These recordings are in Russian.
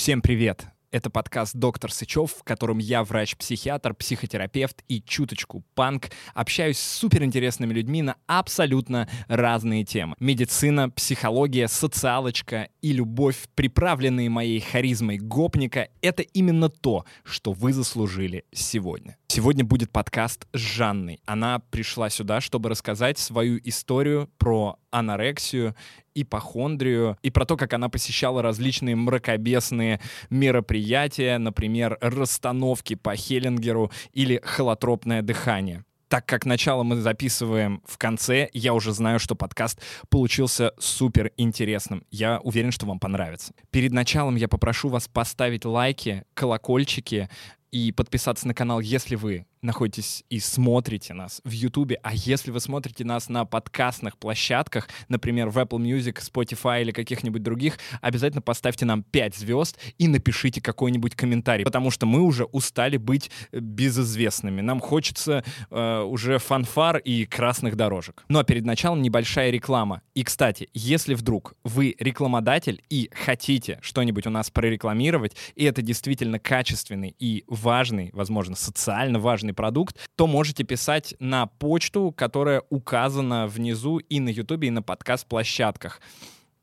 Всем привет! Это подкаст «Доктор Сычев», в котором я, врач-психиатр, психотерапевт и чуточку панк, общаюсь с суперинтересными людьми на абсолютно разные темы. Медицина, психология, социалочка и любовь, приправленные моей харизмой гопника — это именно то, что вы заслужили сегодня. Сегодня будет подкаст с Жанной. Она пришла сюда, чтобы рассказать свою историю про анорексию, ипохондрию и про то, как она посещала различные мракобесные мероприятия, например, расстановки по Хеллингеру или холотропное дыхание так как начало мы записываем в конце, я уже знаю, что подкаст получился супер интересным. Я уверен, что вам понравится. Перед началом я попрошу вас поставить лайки, колокольчики, и подписаться на канал, если вы находитесь и смотрите нас в YouTube, а если вы смотрите нас на подкастных площадках, например, в Apple Music, Spotify или каких-нибудь других, обязательно поставьте нам 5 звезд и напишите какой-нибудь комментарий, потому что мы уже устали быть э, безызвестными. Нам хочется э, уже фанфар и красных дорожек. Ну а перед началом небольшая реклама. И, кстати, если вдруг вы рекламодатель и хотите что-нибудь у нас прорекламировать, и это действительно качественный и важный, возможно, социально важный интересный продукт, то можете писать на почту, которая указана внизу и на YouTube, и на подкаст-площадках.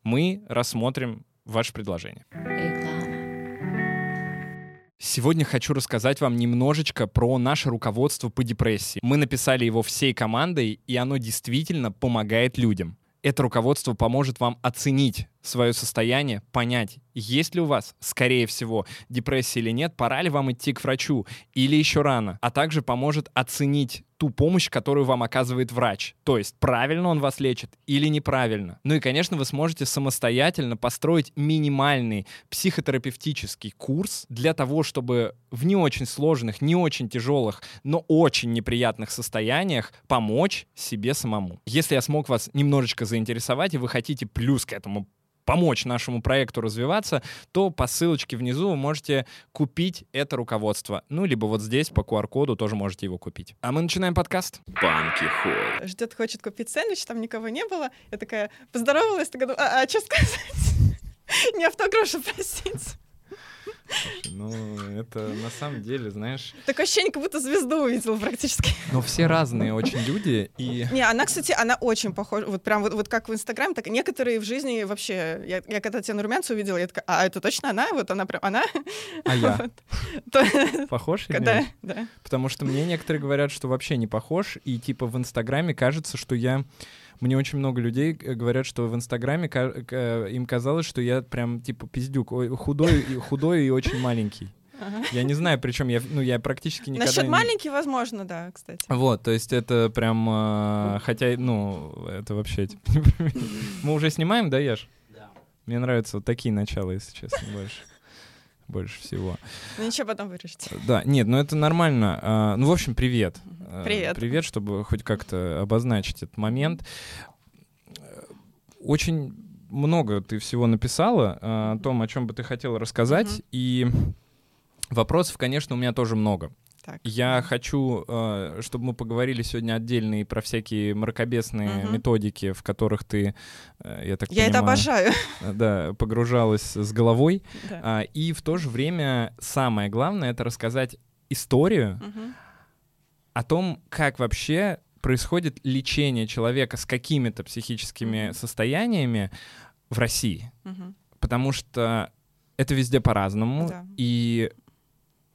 Мы рассмотрим ваше предложение. Сегодня хочу рассказать вам немножечко про наше руководство по депрессии. Мы написали его всей командой, и оно действительно помогает людям. Это руководство поможет вам оценить свое состояние, понять, есть ли у вас, скорее всего, депрессия или нет, пора ли вам идти к врачу или еще рано, а также поможет оценить ту помощь, которую вам оказывает врач. То есть, правильно он вас лечит или неправильно. Ну и, конечно, вы сможете самостоятельно построить минимальный психотерапевтический курс для того, чтобы в не очень сложных, не очень тяжелых, но очень неприятных состояниях помочь себе самому. Если я смог вас немножечко заинтересовать, и вы хотите плюс к этому помочь нашему проекту развиваться, то по ссылочке внизу вы можете купить это руководство. Ну, либо вот здесь по QR-коду тоже можете его купить. А мы начинаем подкаст. Банки Холл. Ждет, хочет купить сэндвич, там никого не было. Я такая поздоровалась, такая, а, а что сказать? Не автограф просить. Ну, это на самом деле, знаешь... Такое ощущение, как будто звезду увидел практически. Но все разные очень люди, и... Не, она, кстати, она очень похожа, вот прям вот, вот как в Инстаграме, так и некоторые в жизни вообще... Я, я когда тебя на румянцу увидела, я такая, а это точно она? Вот она прям, она? А я? Похож? Да, да. Потому что мне некоторые говорят, что вообще не похож, и типа в Инстаграме кажется, что я мне очень много людей э, говорят, что в Инстаграме им казалось, что я прям типа пиздюк, худой, худой и очень маленький. Ага. Я не знаю, причем я, ну, я практически никогда... Насчет не... маленький, возможно, да, кстати. Вот, то есть это прям... Э, хотя, ну, это вообще... Типа, Мы уже снимаем, да, Яш? Да. Мне нравятся вот такие начала, если честно, больше больше всего. Ну ничего, потом вырежете. Да, нет, ну это нормально. А, ну, в общем, привет. Привет. Привет, чтобы хоть как-то обозначить этот момент. Очень много ты всего написала а, о том, о чем бы ты хотела рассказать, mm-hmm. и вопросов, конечно, у меня тоже много. Так. Я хочу, э, чтобы мы поговорили сегодня отдельно и про всякие мракобесные угу. методики, в которых ты, э, я так я понимаю... это обожаю. Да, погружалась с головой. Да. А, и в то же время самое главное — это рассказать историю угу. о том, как вообще происходит лечение человека с какими-то психическими состояниями в России. Угу. Потому что это везде по-разному. Да. И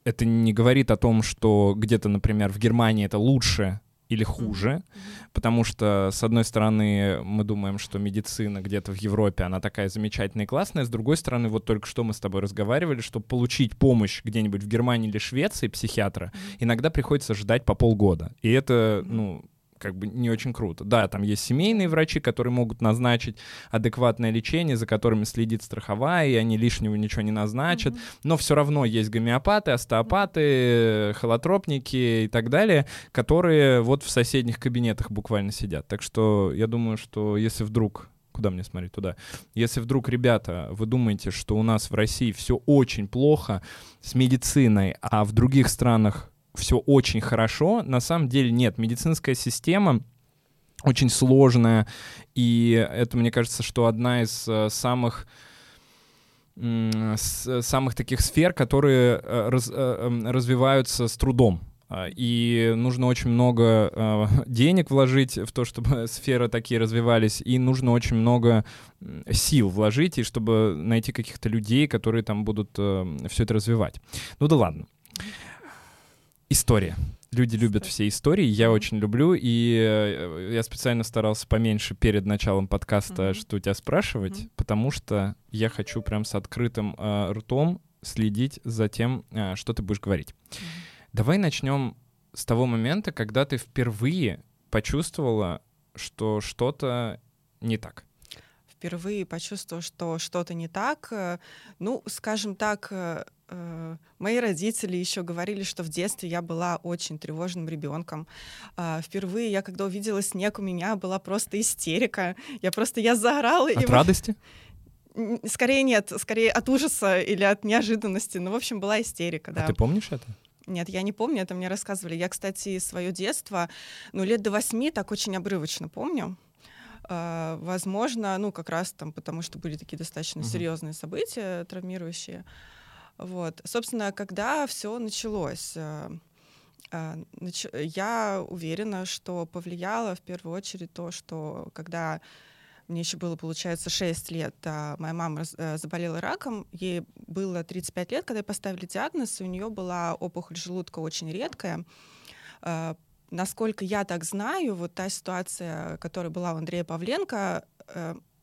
это не говорит о том, что где-то, например, в Германии это лучше или хуже, потому что, с одной стороны, мы думаем, что медицина где-то в Европе, она такая замечательная и классная, с другой стороны, вот только что мы с тобой разговаривали, чтобы получить помощь где-нибудь в Германии или Швеции психиатра, иногда приходится ждать по полгода. И это, ну, как бы не очень круто. Да, там есть семейные врачи, которые могут назначить адекватное лечение, за которыми следит страховая, и они лишнего ничего не назначат, mm-hmm. но все равно есть гомеопаты, остеопаты, холотропники и так далее, которые вот в соседних кабинетах буквально сидят. Так что я думаю, что если вдруг куда мне смотреть туда. Если вдруг, ребята, вы думаете, что у нас в России все очень плохо с медициной, а в других странах все очень хорошо. На самом деле нет. Медицинская система очень сложная, и это, мне кажется, что одна из э, самых самых таких сфер, которые э, раз, э, эм, развиваются с трудом. А, и нужно очень много денег вложить в то, чтобы сферы такие развивались, и нужно очень много сил вложить, и чтобы найти каких-то людей, которые там будут э, все это развивать. Ну да ладно. История. Люди любят все истории, я очень люблю, и э, я специально старался поменьше перед началом подкаста, mm-hmm. что у тебя спрашивать, mm-hmm. потому что я хочу прям с открытым э, ртом следить за тем, э, что ты будешь говорить. Mm-hmm. Давай начнем с того момента, когда ты впервые почувствовала, что что-то не так. Впервые почувствовала, что что-то не так. Э, ну, скажем так, э, Э, мои родители еще говорили, что в детстве я была очень тревожным ребенком. А, впервые я, когда увидела снег, у меня была просто истерика. Я просто, я заорала. От и радости? Скорее нет, скорее от ужаса или от неожиданности. Ну, в общем, была истерика, а да. Ты помнишь это? Нет, я не помню, это мне рассказывали. Я, кстати, свое детство, ну, лет до восьми так очень обрывочно помню. Uh, возможно, ну, как раз там, потому что были такие достаточно серьезные события, травмирующие. Вот. Собственно, когда все началось, э, э, я уверена, что повлияло в первую очередь то, что когда мне еще было, получается, 6 лет, а моя мама э, заболела раком, ей было 35 лет, когда ей поставили диагноз, и у нее была опухоль желудка очень редкая. Насколько я так знаю, вот та ситуация, которая была у Андрея Павленко,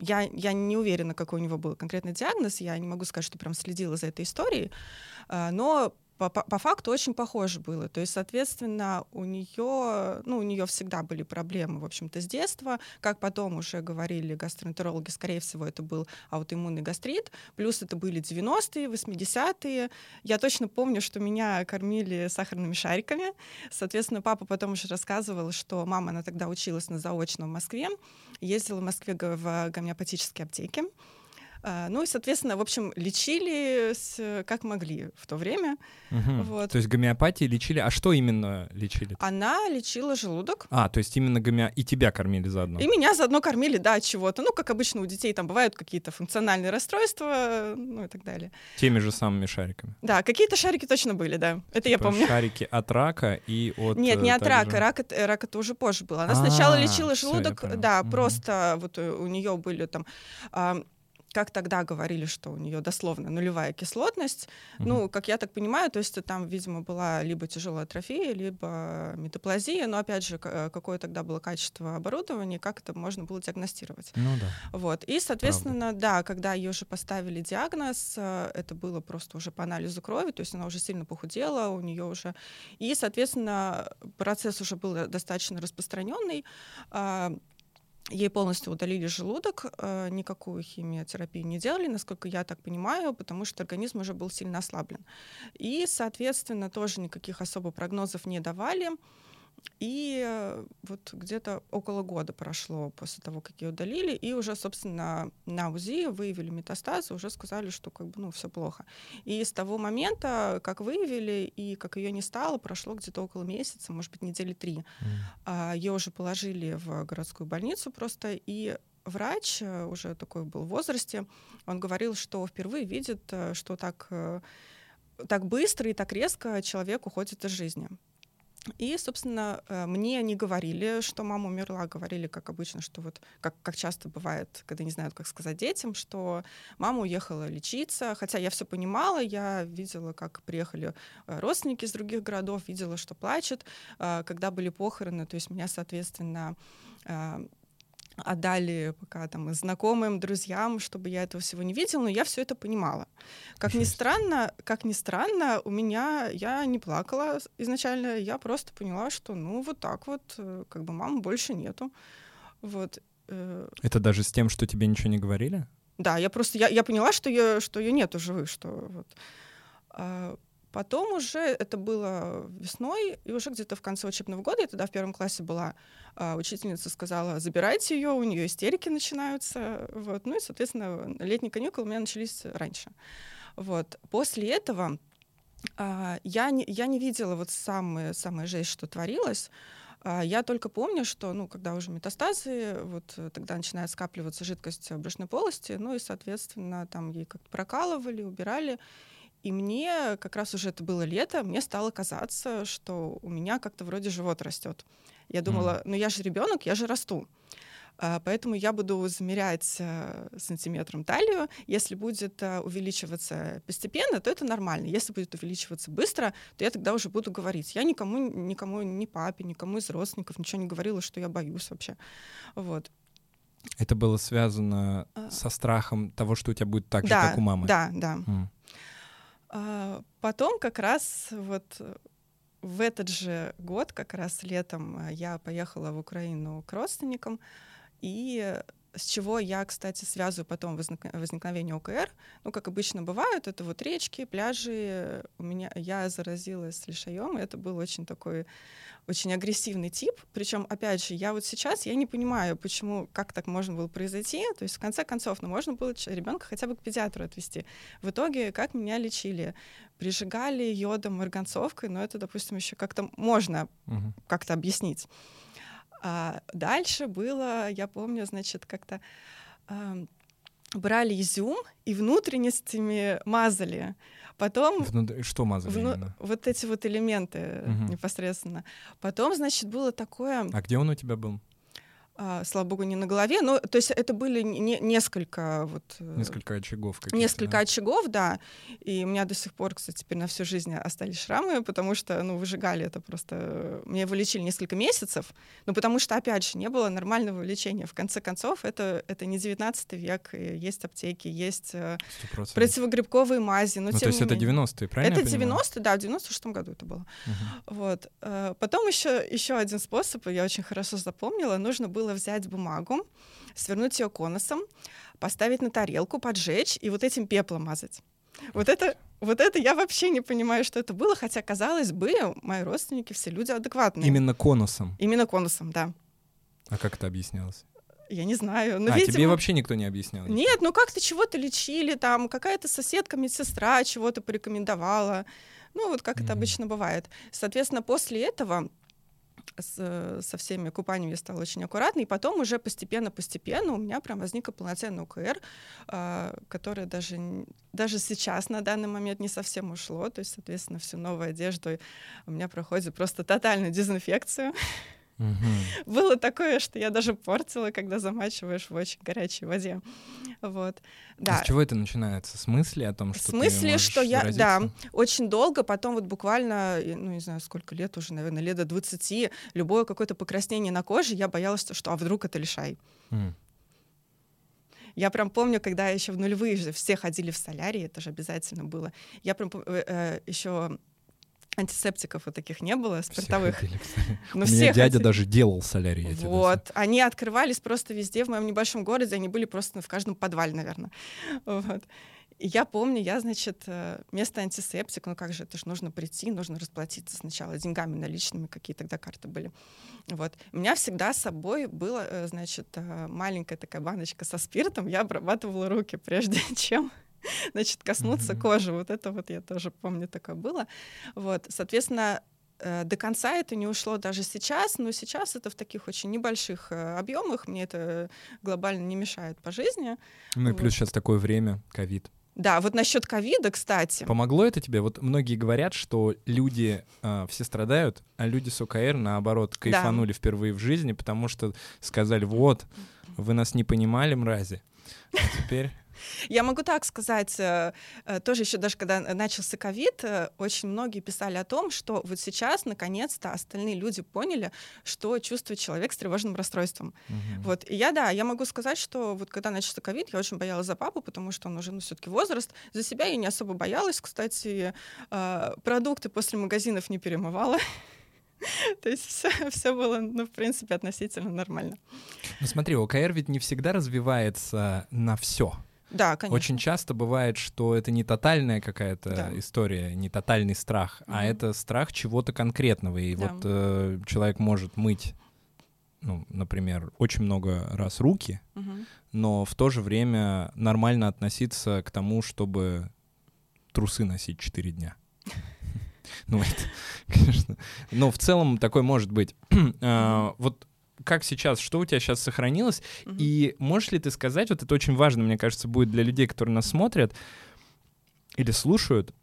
я, я не уверена, какой у него был конкретный диагноз, я не могу сказать, что прям следила за этой историей, а, но по, по, факту очень похоже было. То есть, соответственно, у нее, ну, у нее всегда были проблемы, в общем-то, с детства. Как потом уже говорили гастроэнтерологи, скорее всего, это был аутоиммунный гастрит. Плюс это были 90-е, 80-е. Я точно помню, что меня кормили сахарными шариками. Соответственно, папа потом уже рассказывал, что мама, она тогда училась на заочном в Москве, ездила в Москве в гомеопатические аптеки. А, ну и, соответственно, в общем, лечили с, как могли в то время. Угу. Вот. То есть гомеопатии лечили. А что именно лечили? Она лечила желудок. А, то есть именно гомео... И тебя кормили заодно? И меня заодно кормили, да, чего-то. Ну, как обычно у детей там бывают какие-то функциональные расстройства, ну и так далее. Теми же самыми шариками? Да, какие-то шарики точно были, да. Это типа я помню. Шарики от рака и от... Нет, не э, от рака. Же... Рак, это, рак это уже позже было. Она а, сначала лечила желудок, да, просто вот у нее были там как тогда говорили, что у нее дословно нулевая кислотность. Mm-hmm. Ну, как я так понимаю, то есть там, видимо, была либо тяжелая атрофия, либо метаплазия, но опять же, какое тогда было качество оборудования, как это можно было диагностировать. Ну да. Вот. И, соответственно, Правда. да, когда ей уже поставили диагноз, э, это было просто уже по анализу крови, то есть она уже сильно похудела, у нее уже... И, соответственно, процесс уже был достаточно распространенный. Ей полностью удалили желудок, э, никакую химиотерапию не делали, насколько я так понимаю, потому что организм уже был сильно ослаблен. И, соответственно, тоже никаких особо прогнозов не давали. И э, вот где-то около года прошло после того, как ее удалили, и уже, собственно, на УЗИ выявили метастазы, уже сказали, что как бы, ну, все плохо. И с того момента, как выявили и как ее не стало, прошло где-то около месяца, может быть, недели три. Mm. А, ее уже положили в городскую больницу просто, и врач, э, уже такой был в возрасте, он говорил, что впервые видит, э, что так, так быстро и так резко человек уходит из жизни. И, собственно, э, мне не говорили, что мама умерла, говорили, как обычно, что вот, как, как часто бывает, когда не знают, как сказать детям, что мама уехала лечиться, хотя я все понимала, я видела, как приехали э, родственники из других городов, видела, что плачет, э, когда были похороны, то есть меня, соответственно, отдали пока там знакомым, друзьям, чтобы я этого всего не видела, но я все это понимала. Как ни странно, как ни странно, у меня я не плакала изначально, я просто поняла, что ну вот так вот, э, как бы мамы больше нету, вот. Э. Это даже с тем, что тебе ничего не говорили? Да, я просто я, я поняла, что ее что ее нету живых, что вот. Потом уже это было весной, и уже где-то в конце учебного года, я тогда в первом классе была, а, учительница сказала, забирайте ее, у нее истерики начинаются. Вот. Ну и, соответственно, летние каникулы у меня начались раньше. Вот. После этого а, я, не, я не видела вот самое, самое жесть, что творилось. А я только помню, что, ну, когда уже метастазы, вот тогда начинает скапливаться жидкость брюшной полости, ну и, соответственно, там ей как-то прокалывали, убирали. И мне как раз уже это было лето, мне стало казаться, что у меня как-то вроде живот растет. Я думала, mm. ну я же ребенок, я же расту. А, поэтому я буду замерять э, сантиметром талию. Если будет э, увеличиваться постепенно, то это нормально. Если будет увеличиваться быстро, то я тогда уже буду говорить. Я никому, никому, ни папе, никому из родственников ничего не говорила, что я боюсь вообще. Вот. Это было связано а... со страхом того, что у тебя будет так да, же, как у мамы? Да, да. Mm. А, потом как раз вот в этот же год, как раз летом, э, я поехала в Украину к родственникам. И с чего я, кстати, связываю потом возникновение ОКР. Ну, как обычно бывают, это вот речки, пляжи. У меня я заразилась лишаем, и это был очень такой очень агрессивный тип. Причем, опять же, я вот сейчас я не понимаю, почему, как так можно было произойти. То есть, в конце концов, ну, можно было ребенка хотя бы к педиатру отвести. В итоге, как меня лечили? Прижигали йодом, марганцовкой, но это, допустим, еще как-то можно угу. как-то объяснить. А дальше было, я помню, значит, как-то э, брали изюм и внутренностями мазали. Потом... Внутри, что мазали вну... Вот эти вот элементы угу. непосредственно. Потом, значит, было такое... А где он у тебя был? А, слава богу, не на голове. Но, то есть это были не, несколько вот... Э, несколько очагов Несколько да? очагов, да. И у меня до сих пор, кстати, теперь на всю жизнь остались шрамы, потому что, ну, выжигали это просто... Мне его лечили несколько месяцев, но потому что, опять же, не было нормального лечения. В конце концов, это, это не 19 век, есть аптеки, есть 100%. Э, противогрибковые мази. Но, ну, то есть это 90-е, правильно Это 90-е, да, в 96-м году это было. Угу. Вот. Э, потом еще, еще один способ, я очень хорошо запомнила, нужно было было взять бумагу, свернуть ее конусом, поставить на тарелку, поджечь и вот этим пеплом мазать. Вот это, вот это я вообще не понимаю, что это было, хотя, казалось бы, мои родственники все люди адекватные. Именно конусом? Именно конусом, да. А как это объяснялось? Я не знаю. Но, а, видимо... тебе вообще никто не объяснял? Нет, ну как-то чего-то лечили, там какая-то соседка, медсестра чего-то порекомендовала. Ну вот как mm-hmm. это обычно бывает. Соответственно, после этого с, со всеми купаниями я стала очень аккуратной, и потом уже постепенно-постепенно у меня прям возникла полноценная УКР, э, которая даже, даже сейчас на данный момент не совсем ушло, то есть, соответственно, всю новую одежду у меня проходит просто тотальную дезинфекцию. Угу. Было такое, что я даже портила, когда замачиваешь в очень горячей воде. Вот. Да. А с чего это начинается? С мысли о том, что С мысли, что я, заразиться? да, очень долго, потом вот буквально, ну, не знаю, сколько лет уже, наверное, лет до 20, любое какое-то покраснение на коже, я боялась, что а вдруг это лишай. Mm. Я прям помню, когда еще в нулевые же все ходили в солярии, это же обязательно было. Я прям э, э, еще антисептиков вот таких не было, спиртовых. Ходили, ну, У меня дядя хотели. даже делал солярий. Вот. Они открывались просто везде в моем небольшом городе, они были просто в каждом подвале, наверное. Вот. И я помню, я, значит, э, вместо антисептик, ну как же, это же нужно прийти, нужно расплатиться сначала деньгами наличными, какие тогда карты были. Вот. У меня всегда с собой была, э, значит, э, маленькая такая баночка со спиртом, я обрабатывала руки, прежде чем значит, коснуться mm-hmm. кожи. Вот это вот я тоже помню, такое было. Вот, соответственно, э, до конца это не ушло даже сейчас, но сейчас это в таких очень небольших э, объемах, мне это глобально не мешает по жизни. Ну и плюс вот. сейчас такое время, ковид. Да, вот насчет ковида, кстати. Помогло это тебе? Вот многие говорят, что люди э, все страдают, а люди с ОКР, наоборот, кайфанули да. впервые в жизни, потому что сказали, вот, вы нас не понимали, мрази, а теперь я могу так сказать, э, э, тоже еще даже когда начался ковид, э, очень многие писали о том, что вот сейчас наконец-то остальные люди поняли, что чувствует человек с тревожным расстройством. Угу. Вот. И я, да, я могу сказать, что вот когда начался ковид, я очень боялась за папу, потому что он уже, ну, все-таки возраст. За себя я не особо боялась. Кстати, продукты после магазинов не перемывала. То есть все, все было, ну, в принципе, относительно нормально. Ну смотри, ОКР ведь не всегда развивается на все. Да, конечно. Очень часто бывает, что это не тотальная какая-то да. история, не тотальный страх, угу. а это страх чего-то конкретного. И да. вот э, человек может мыть, ну, например, очень много раз руки, угу. но в то же время нормально относиться к тому, чтобы трусы носить 4 дня. Ну, это, конечно. Но в целом такой может быть. А, вот как сейчас, что у тебя сейчас сохранилось, угу. и можешь ли ты сказать, вот это очень важно, мне кажется, будет для людей, которые нас смотрят или слушают,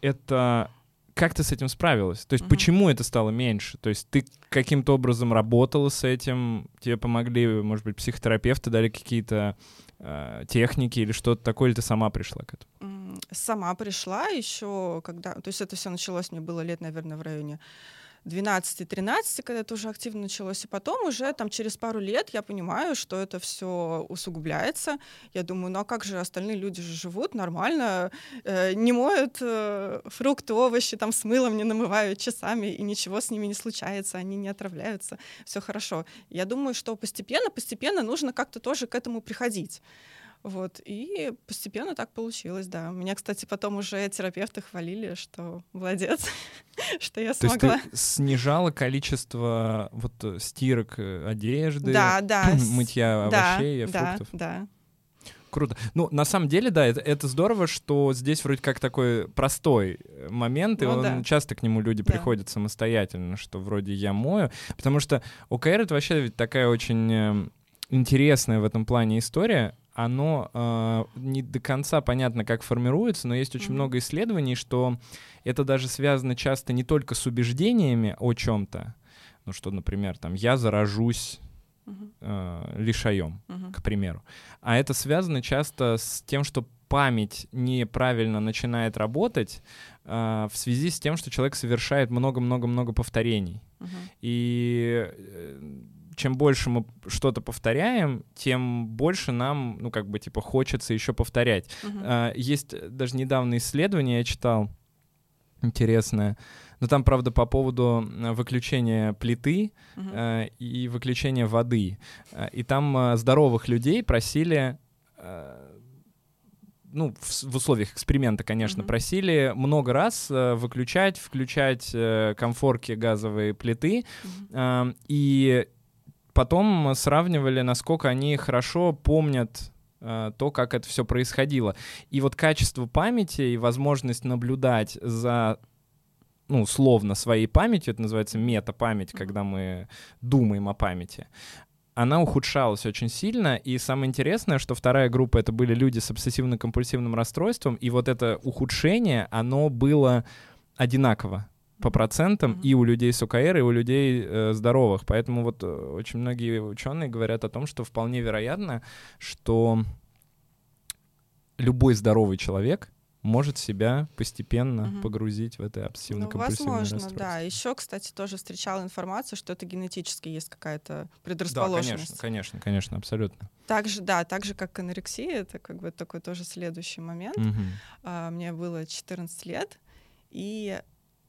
это как ты с этим справилась? То есть, угу. почему это стало меньше? То есть, ты каким-то образом работала с этим, тебе помогли, может быть, психотерапевты дали какие-то э, техники или что-то такое, или ты сама пришла к этому? Сама пришла еще, когда... То есть, это все началось, мне было лет, наверное, в районе 12-13, когда это уже активно началось, и потом уже там через пару лет я понимаю, что это все усугубляется. Я думаю, ну а как же остальные люди же живут нормально, э, не моют э, фрукты, овощи, там с мылом не намывают часами, и ничего с ними не случается, они не отравляются, все хорошо. Я думаю, что постепенно, постепенно нужно как-то тоже к этому приходить. Вот, и постепенно так получилось, да. Меня, кстати, потом уже терапевты хвалили, что молодец, что я смогла. То есть ты снижала количество вот э, стирок э, одежды, да, да, мытья да, овощей, фруктов? Да, да. Круто. Ну, на самом деле, да, это, это здорово, что здесь вроде как такой простой э, момент, ну, и он, да. часто к нему люди да. приходят самостоятельно, что вроде я мою, потому что ОКР — это вообще ведь такая очень интересная в этом плане история, оно э, не до конца понятно, как формируется, но есть очень mm-hmm. много исследований, что это даже связано часто не только с убеждениями о чем-то, ну что, например, там я заражусь uh-huh. э, лишаем, uh-huh. к примеру, а это связано часто с тем, что память неправильно начинает работать э, в связи с тем, что человек совершает много-много-много повторений. Uh-huh. И э, чем больше мы что-то повторяем, тем больше нам, ну, как бы, типа, хочется еще повторять. Uh-huh. Есть даже недавно исследование, я читал, интересное, но там, правда, по поводу выключения плиты uh-huh. и выключения воды. И там здоровых людей просили ну, в, в условиях эксперимента, конечно, mm-hmm. просили много раз э, выключать, включать э, комфорки газовые плиты. Mm-hmm. Э, и потом сравнивали, насколько они хорошо помнят э, то, как это все происходило. И вот качество памяти и возможность наблюдать за ну, условно, своей памятью, это называется мета-память, когда мы думаем о памяти, она ухудшалась очень сильно, и самое интересное, что вторая группа — это были люди с обсессивно-компульсивным расстройством, и вот это ухудшение, оно было одинаково по процентам mm-hmm. и у людей с ОКР, и у людей э, здоровых. Поэтому вот э, очень многие ученые говорят о том, что вполне вероятно, что любой здоровый человек может себя постепенно угу. погрузить в это обсессивно-компульсивное ну, возможно, да. Еще, кстати, тоже встречала информацию, что это генетически есть какая-то предрасположенность. Да, конечно, конечно, конечно, абсолютно. Также, да, так же, как анорексия, это как бы такой тоже следующий момент. Угу. А, мне было 14 лет, и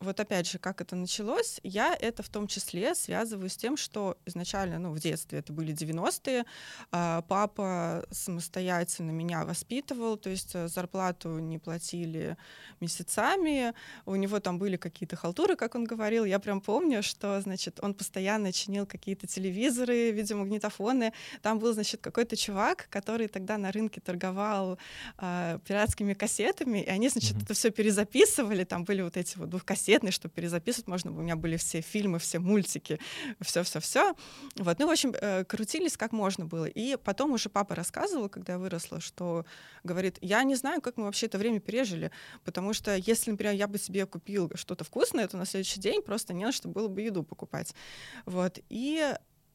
вот опять же, как это началось, я это в том числе связываю с тем, что изначально, ну, в детстве это были 90-е, а, папа самостоятельно меня воспитывал, то есть э, зарплату не платили месяцами, у него там были какие-то халтуры, как он говорил, я прям помню, что, значит, он постоянно чинил какие-то телевизоры, видеомагнитофоны, там был, значит, какой-то чувак, который тогда на рынке торговал э, пиратскими кассетами, и они, значит, mm-hmm. это все перезаписывали, там были вот эти вот двухкассеты, кассетный, чтобы перезаписывать можно. У меня были все фильмы, все мультики, все-все-все. Вот, ну, в общем, э, крутились как можно было. И потом уже папа рассказывал, когда я выросла, что говорит, я не знаю, как мы вообще это время пережили, потому что если, например, я бы себе купил что-то вкусное, то на следующий день просто не на что было бы еду покупать. Вот. И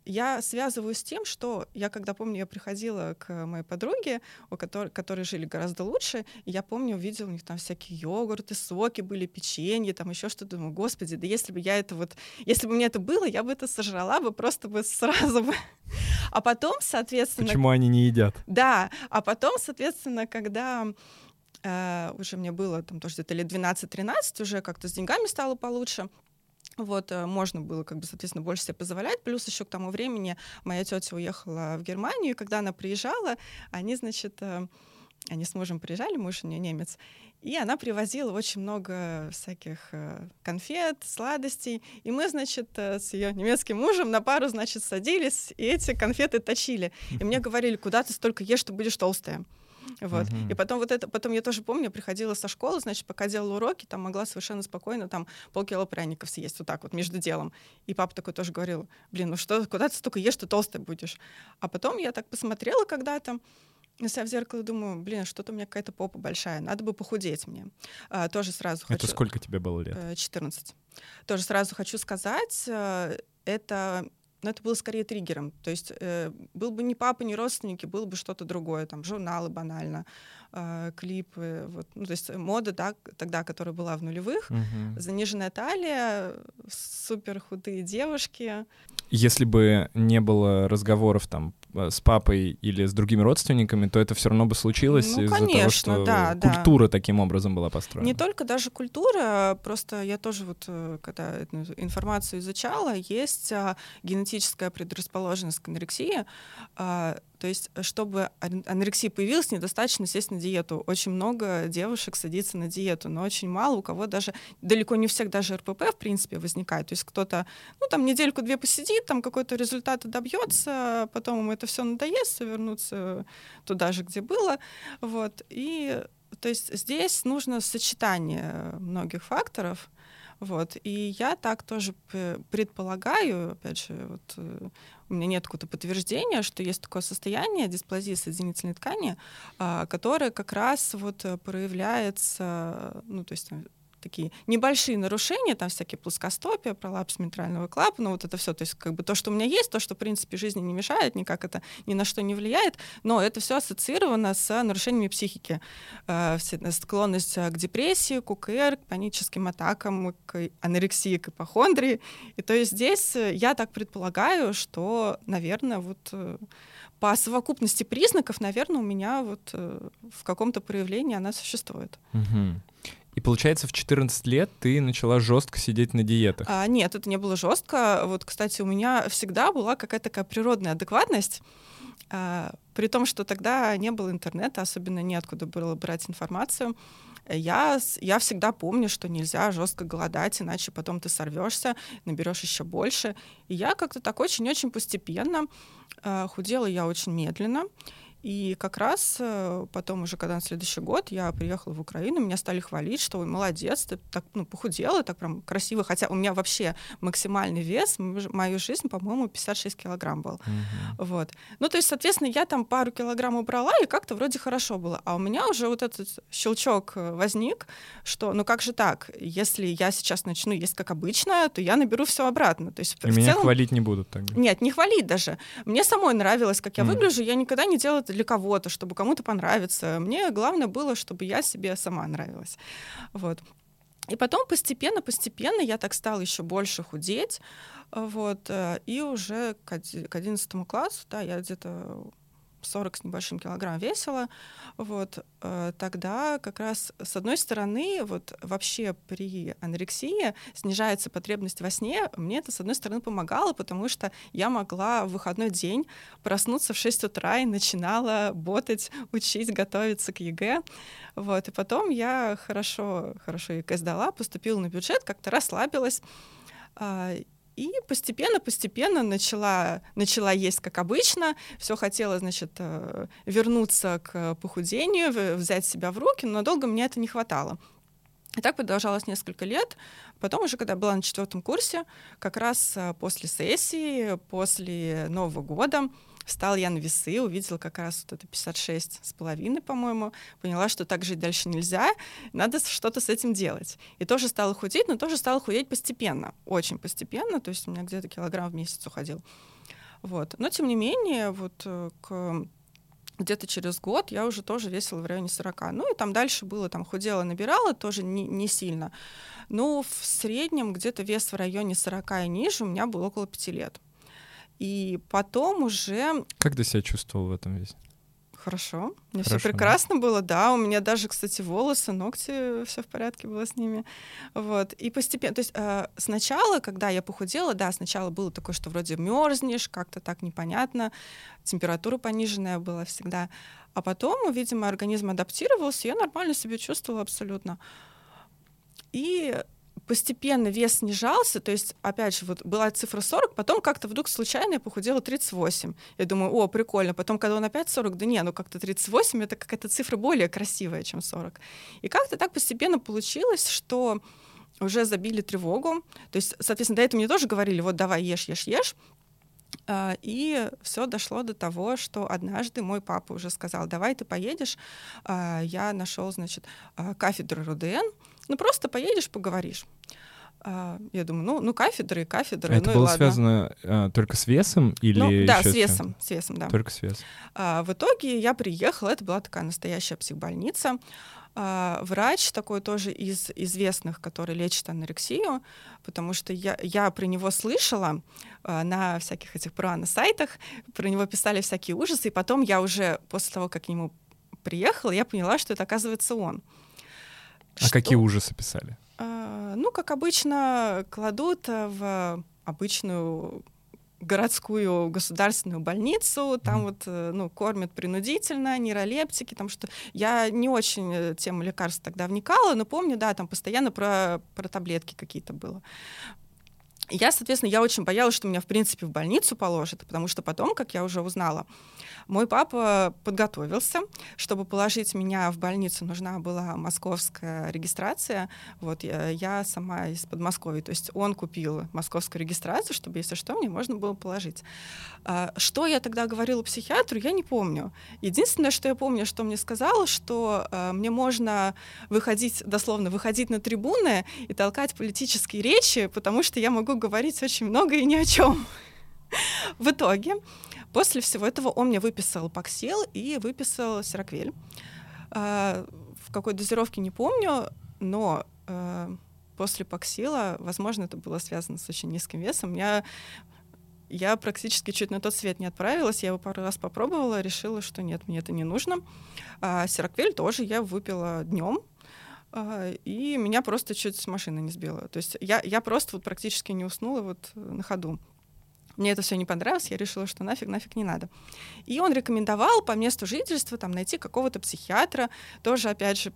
я связываю с тем, что я, когда помню, я приходила к моей подруге, у которой, которые жили гораздо лучше, и я помню, увидела у них там всякие йогурты, соки были, печенье, там еще что-то. Думаю, господи, да если бы я это вот, если бы мне это было, я бы это сожрала бы просто бы сразу бы. А потом, соответственно... Почему они не едят? Да, а потом, соответственно, когда Uh, уже мне было там тоже где-то лет 12-13, уже как-то с деньгами стало получше. Вот, э, можно было, как бы, соответственно, больше себе позволять. Плюс еще к тому времени моя тетя уехала в Германию, и когда она приезжала, они, значит, э, они с мужем приезжали, муж у нее немец, и она привозила очень много всяких э, конфет, сладостей. И мы, значит, с ее немецким мужем на пару, значит, садились и эти конфеты точили. И мне говорили, куда ты столько ешь, что будешь толстая. Вот. Uh-huh. И потом вот это, потом я тоже помню, приходила со школы, значит, пока делала уроки, там могла совершенно спокойно там полкило пряников съесть вот так вот между делом. И папа такой тоже говорил, блин, ну что, куда ты столько ешь, ты толстая будешь. А потом я так посмотрела когда-то, на себя в зеркало думаю, блин, что-то у меня какая-то попа большая, надо бы похудеть мне. А, тоже сразу хочу... Это сколько тебе было лет? 14. Э, тоже сразу хочу сказать, э, это но это было скорее триггером. То есть э, был бы не папа, не родственники, было бы что-то другое, там журналы банально, э, клипы, вот, ну то есть мода, да, тогда, которая была в нулевых, угу. заниженная талия, супер худые девушки. Если бы не было разговоров там с папой или с другими родственниками, то это все равно бы случилось ну, из-за того, что да, культура да. таким образом была построена. Не только даже культура, просто я тоже вот, э, когда эту информацию изучала, есть а, генетическая предрасположенность к анорексии, а, то есть, э, чтобы анорексия появилась, недостаточно сесть на диету. Очень много девушек садится на диету, но очень мало у кого даже, далеко не всех даже РПП, в принципе, возникает. То есть кто-то, ну, там, недельку-две посидит, там какой-то результат добьется, потом ему это все надоест, вернуться туда же, где было. Вот. И то есть здесь нужно сочетание многих факторов. Вот. И я так тоже предполагаю, опять же, вот, э, у меня нет какого-то подтверждения, что есть такое состояние дисплазии соединительной ткани, а, которое как раз вот проявляется, ну, то есть такие небольшие нарушения, там всякие плоскостопия, пролапс митрального клапана, вот это все, то есть как бы то, что у меня есть, то, что в принципе жизни не мешает, никак это ни на что не влияет, но это все ассоциировано с нарушениями психики, э, склонность к депрессии, к УКР, к паническим атакам, к анорексии, к ипохондрии, и то есть здесь я так предполагаю, что, наверное, вот э, по совокупности признаков, наверное, у меня вот э, в каком-то проявлении она существует. Угу. И получается, в 14 лет ты начала жестко сидеть на диетах. А, нет, это не было жестко. Вот, кстати, у меня всегда была какая-то такая природная адекватность. А, при том, что тогда не было интернета, особенно неоткуда было брать информацию. Я, я всегда помню, что нельзя жестко голодать, иначе потом ты сорвешься, наберешь еще больше. И я как-то так очень-очень постепенно а, худела я очень медленно. И как раз э, потом уже, когда на следующий год я приехала в Украину, меня стали хвалить, что молодец, ты так ну, похудела, так прям красиво. Хотя у меня вообще максимальный вес, мою жизнь, по-моему, 56 килограмм был. Uh-huh. Вот. Ну, то есть, соответственно, я там пару килограмм убрала, и как-то вроде хорошо было. А у меня уже вот этот щелчок э, возник, что ну как же так, если я сейчас начну есть как обычно, то я наберу все обратно. То есть, и меня целом... хвалить не будут тогда? Нет, не хвалить даже. Мне самой нравилось, как я mm. выгляжу, я никогда не делала это для кого-то, чтобы кому-то понравиться. Мне главное было, чтобы я себе сама нравилась. Вот. И потом постепенно, постепенно я так стала еще больше худеть, вот, э, и уже к 11 классу, да, я где-то 40 с небольшим килограмм весила, вот, э, тогда как раз с одной стороны, вот вообще при анорексии снижается потребность во сне, мне это с одной стороны помогало, потому что я могла в выходной день проснуться в 6 утра и начинала ботать, учить, готовиться к ЕГЭ, вот, и потом я хорошо, хорошо ЕГЭ сдала, поступила на бюджет, как-то расслабилась, а, и постепенно-постепенно начала, начала есть как обычно, все хотела, значит, э, вернуться к похудению, взять себя в руки, но долго мне это не хватало. И так продолжалось несколько лет. Потом уже, когда была на четвертом курсе, как раз э, после сессии, после Нового года, Встала я на весы, увидела как раз вот это 56 с половиной, по-моему, поняла, что так жить дальше нельзя, надо что-то с этим делать. И тоже стала худеть, но тоже стала худеть постепенно, очень постепенно, то есть у меня где-то килограмм в месяц уходил. Вот. Но, тем не менее, вот э, к где-то через год я уже тоже весила в районе 40. Ну и там дальше было, там худела, набирала, тоже не, не сильно. Но в среднем где-то вес в районе 40 и ниже у меня был около 5 лет. И потом уже... Как ты себя чувствовал в этом весе? Хорошо. Мне все прекрасно было, да. У меня даже, кстати, волосы, ногти, все в порядке было с ними. Вот. И постепенно, то есть э, сначала, когда я похудела, да, сначала было такое, что вроде мерзнешь, как-то так непонятно, температура пониженная была всегда. А потом, видимо, организм адаптировался, я нормально себя чувствовала абсолютно. И постепенно вес снижался, то есть, опять же, вот была цифра 40, потом как-то вдруг случайно я похудела 38. Я думаю, о, прикольно. Потом, когда он опять 40, да не, ну как-то 38 — это какая-то цифра более красивая, чем 40. И как-то так постепенно получилось, что уже забили тревогу. То есть, соответственно, до этого мне тоже говорили, вот давай ешь, ешь, ешь. А, и все дошло до того, что однажды мой папа уже сказал, давай ты поедешь. А, я нашел, значит, а, кафедру РУДН. Ну просто поедешь, поговоришь. Я думаю, ну, ну кафедры кафедры. Это ну, было и ладно. связано а, только с весом или ну, да, с весом, с весом, да. Только с весом. А, в итоге я приехала, это была такая настоящая психбольница. А, врач такой тоже из известных, который лечит анорексию, потому что я, я про него слышала а, на всяких этих сайтах, про него писали всякие ужасы, и потом я уже после того, как к нему приехала, я поняла, что это оказывается он. А что? какие ужасы писали? А, ну, как обычно, кладут в обычную городскую государственную больницу, там вот, э, ну, кормят принудительно, нейролептики, там что... Я не очень э, тему лекарств тогда вникала, но помню, да, там постоянно про, про таблетки какие-то было. Я, соответственно, я очень боялась, что меня, в принципе, в больницу положат, потому что потом, как я уже узнала, мой папа подготовился, чтобы положить меня в больницу, нужна была московская регистрация. Вот я, я сама из Подмосковья, то есть он купил московскую регистрацию, чтобы, если что, мне можно было положить. А, что я тогда говорила психиатру, я не помню. Единственное, что я помню, что мне сказала, что а, мне можно выходить, дословно, выходить на трибуны и толкать политические речи, потому что я могу говорить очень много и ни о чем. В итоге, после всего этого он мне выписал Паксил и выписал Сироквель. А, в какой дозировке не помню, но а, после Паксила, возможно, это было связано с очень низким весом, я я практически чуть на тот свет не отправилась. Я его пару раз попробовала, решила, что нет, мне это не нужно. А Сироквель тоже я выпила днем, и меня просто чуть с машины не сбило. То есть я, я просто вот практически не уснула вот на ходу. Мне это все не понравилось, я решила, что нафиг, нафиг не надо. И он рекомендовал по месту жительства там найти какого-то психиатра, тоже, опять же,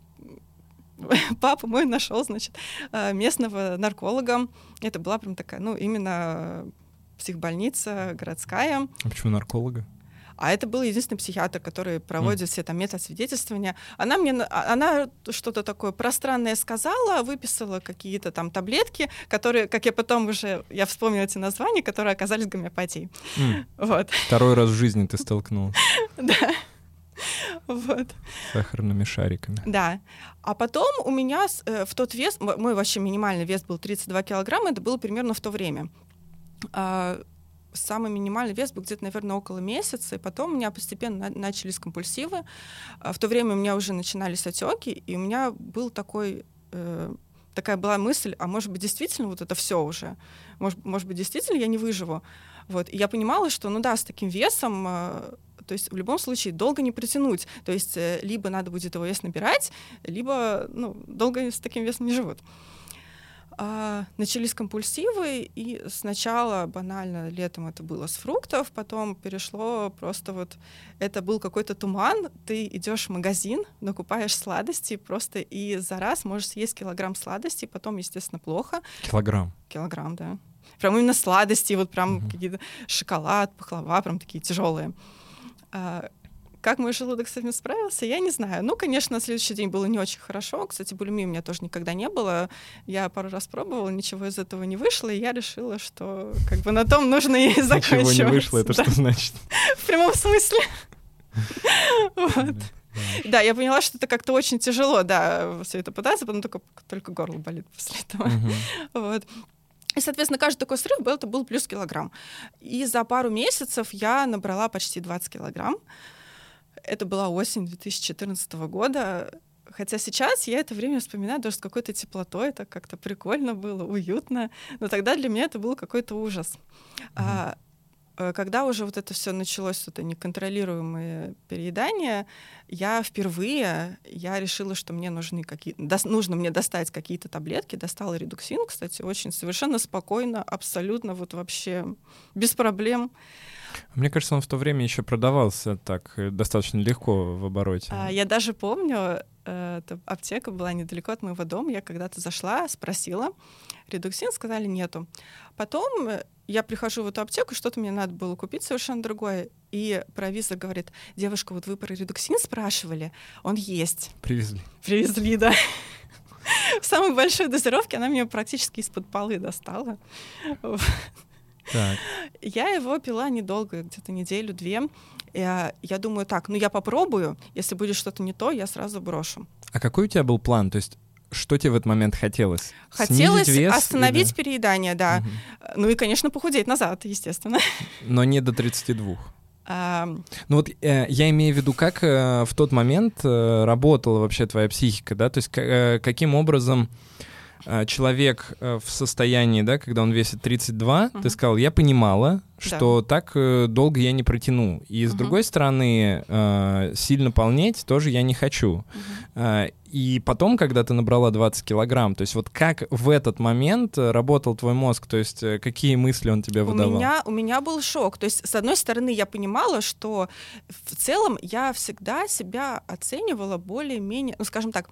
папа мой нашел, значит, а, местного нарколога. Это была прям такая, ну, именно психбольница городская. А почему нарколога? А это был единственный психиатр, который проводит mm. все там метод свидетельствования. Она мне, а, она что-то такое пространное сказала, выписала какие-то там таблетки, которые, как я потом уже, я вспомнила эти названия, которые оказались гомеопатией. Mm. Вот. Второй раз в жизни ты столкнулась. Да. Вот. Сахарными шариками. Да. А потом у меня э, в тот вес, мой вообще минимальный вес был 32 килограмма, это было примерно в то время. А, самый минимальный вес был где-то, наверное, около месяца, и потом у меня постепенно начались компульсивы. А, в то время у меня уже начинались отеки, и у меня был такой э, такая была мысль, а может быть действительно вот это все уже, может, может быть действительно я не выживу, вот. И я понимала, что, ну да, с таким весом, э, то есть в любом случае долго не протянуть, то есть э, либо надо будет его вес набирать, либо ну долго с таким весом не живут. А, начались компульсивы, и сначала банально летом это было с фруктов, потом перешло просто вот это был какой-то туман, ты идешь в магазин, накупаешь сладости просто и за раз можешь съесть килограмм сладостей, потом, естественно, плохо. Килограмм? Килограмм, да. Прям именно сладости, вот прям угу. какие-то шоколад, пахлава, прям такие тяжелые. А, как мой желудок с этим справился, я не знаю. Ну, конечно, на следующий день было не очень хорошо. Кстати, булимии у меня тоже никогда не было. Я пару раз пробовала, ничего из этого не вышло, и я решила, что как бы на том нужно и заканчивать. Ничего не вышло, это что значит? В прямом смысле. Вот. Да, я поняла, что это как-то очень тяжело, да, все это пытаться, потом только, только горло болит после этого. Вот. И, соответственно, каждый такой срыв был, это был плюс килограмм. И за пару месяцев я набрала почти 20 килограмм. Это была осень 2014 года. Хотя сейчас я это время вспоминаю даже с какой-то теплотой, это как-то прикольно было, уютно. Но тогда для меня это был какой-то ужас. Mm-hmm. А, э, когда уже вот это все началось, это неконтролируемое переедание, я впервые, я решила, что мне нужны какие нужно мне достать какие-то таблетки, достала редуксин, кстати, очень совершенно спокойно, абсолютно вот вообще без проблем. Мне кажется, он в то время еще продавался так э, достаточно легко в обороте. А, я даже помню, э, эта аптека была недалеко от моего дома. Я когда-то зашла, спросила, редуксин, сказали нету. Потом э, я прихожу в эту аптеку, что-то мне надо было купить совершенно другое. И провизор говорит, девушка, вот вы про редуксин спрашивали, он есть. Привезли. Привезли, да. В самой большой дозировке она мне практически из-под полы достала. Так. Я его пила недолго, где-то неделю-две. Я, я думаю, так, ну я попробую, если будет что-то не то, я сразу брошу. А какой у тебя был план? То есть что тебе в этот момент хотелось? Хотелось вес остановить или... переедание, да. Угу. Ну и, конечно, похудеть назад, естественно. Но не до 32. А... Ну вот э, я имею в виду, как э, в тот момент э, работала вообще твоя психика, да? То есть э, каким образом э, человек э, в состоянии, да, когда он весит 32, uh-huh. ты сказал, я понимала, что да. так э, долго я не протяну. И с uh-huh. другой стороны, э, сильно полнеть тоже я не хочу. Э, и потом, когда ты набрала 20 килограмм, то есть вот как в этот момент работал твой мозг, то есть какие мысли он тебе выдавал? У меня, у меня был шок. То есть, с одной стороны, я понимала, что в целом я всегда себя оценивала более-менее, ну, скажем так,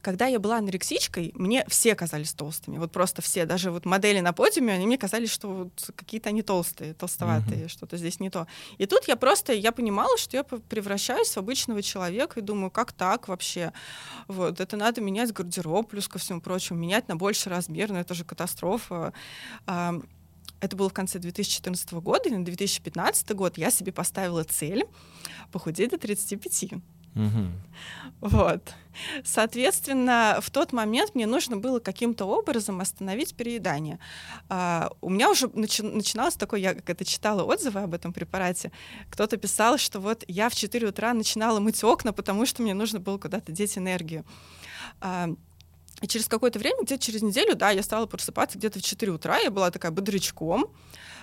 когда я была анорексичкой, мне все казались толстыми. Вот просто все. Даже вот модели на подиуме, они мне казались, что вот какие-то они толстые, толстоватые, uh-huh. что-то здесь не то. И тут я просто, я понимала, что я превращаюсь в обычного человека и думаю, как так вообще? Вот, это надо менять гардероб, плюс ко всему прочему, менять на больший размер, но это же катастрофа. Это было в конце 2014 года, и на 2015 год я себе поставила цель похудеть до 35. Угу. Вот. Соответственно, в тот момент мне нужно было каким-то образом остановить переедание. А, у меня уже начи- начиналось такое, я как это читала отзывы об этом препарате, кто-то писал, что вот я в 4 утра начинала мыть окна, потому что мне нужно было куда-то деть энергию. А, и через какое-то время, где-то через неделю, да, я стала просыпаться где-то в 4 утра, я была такая бодрячком,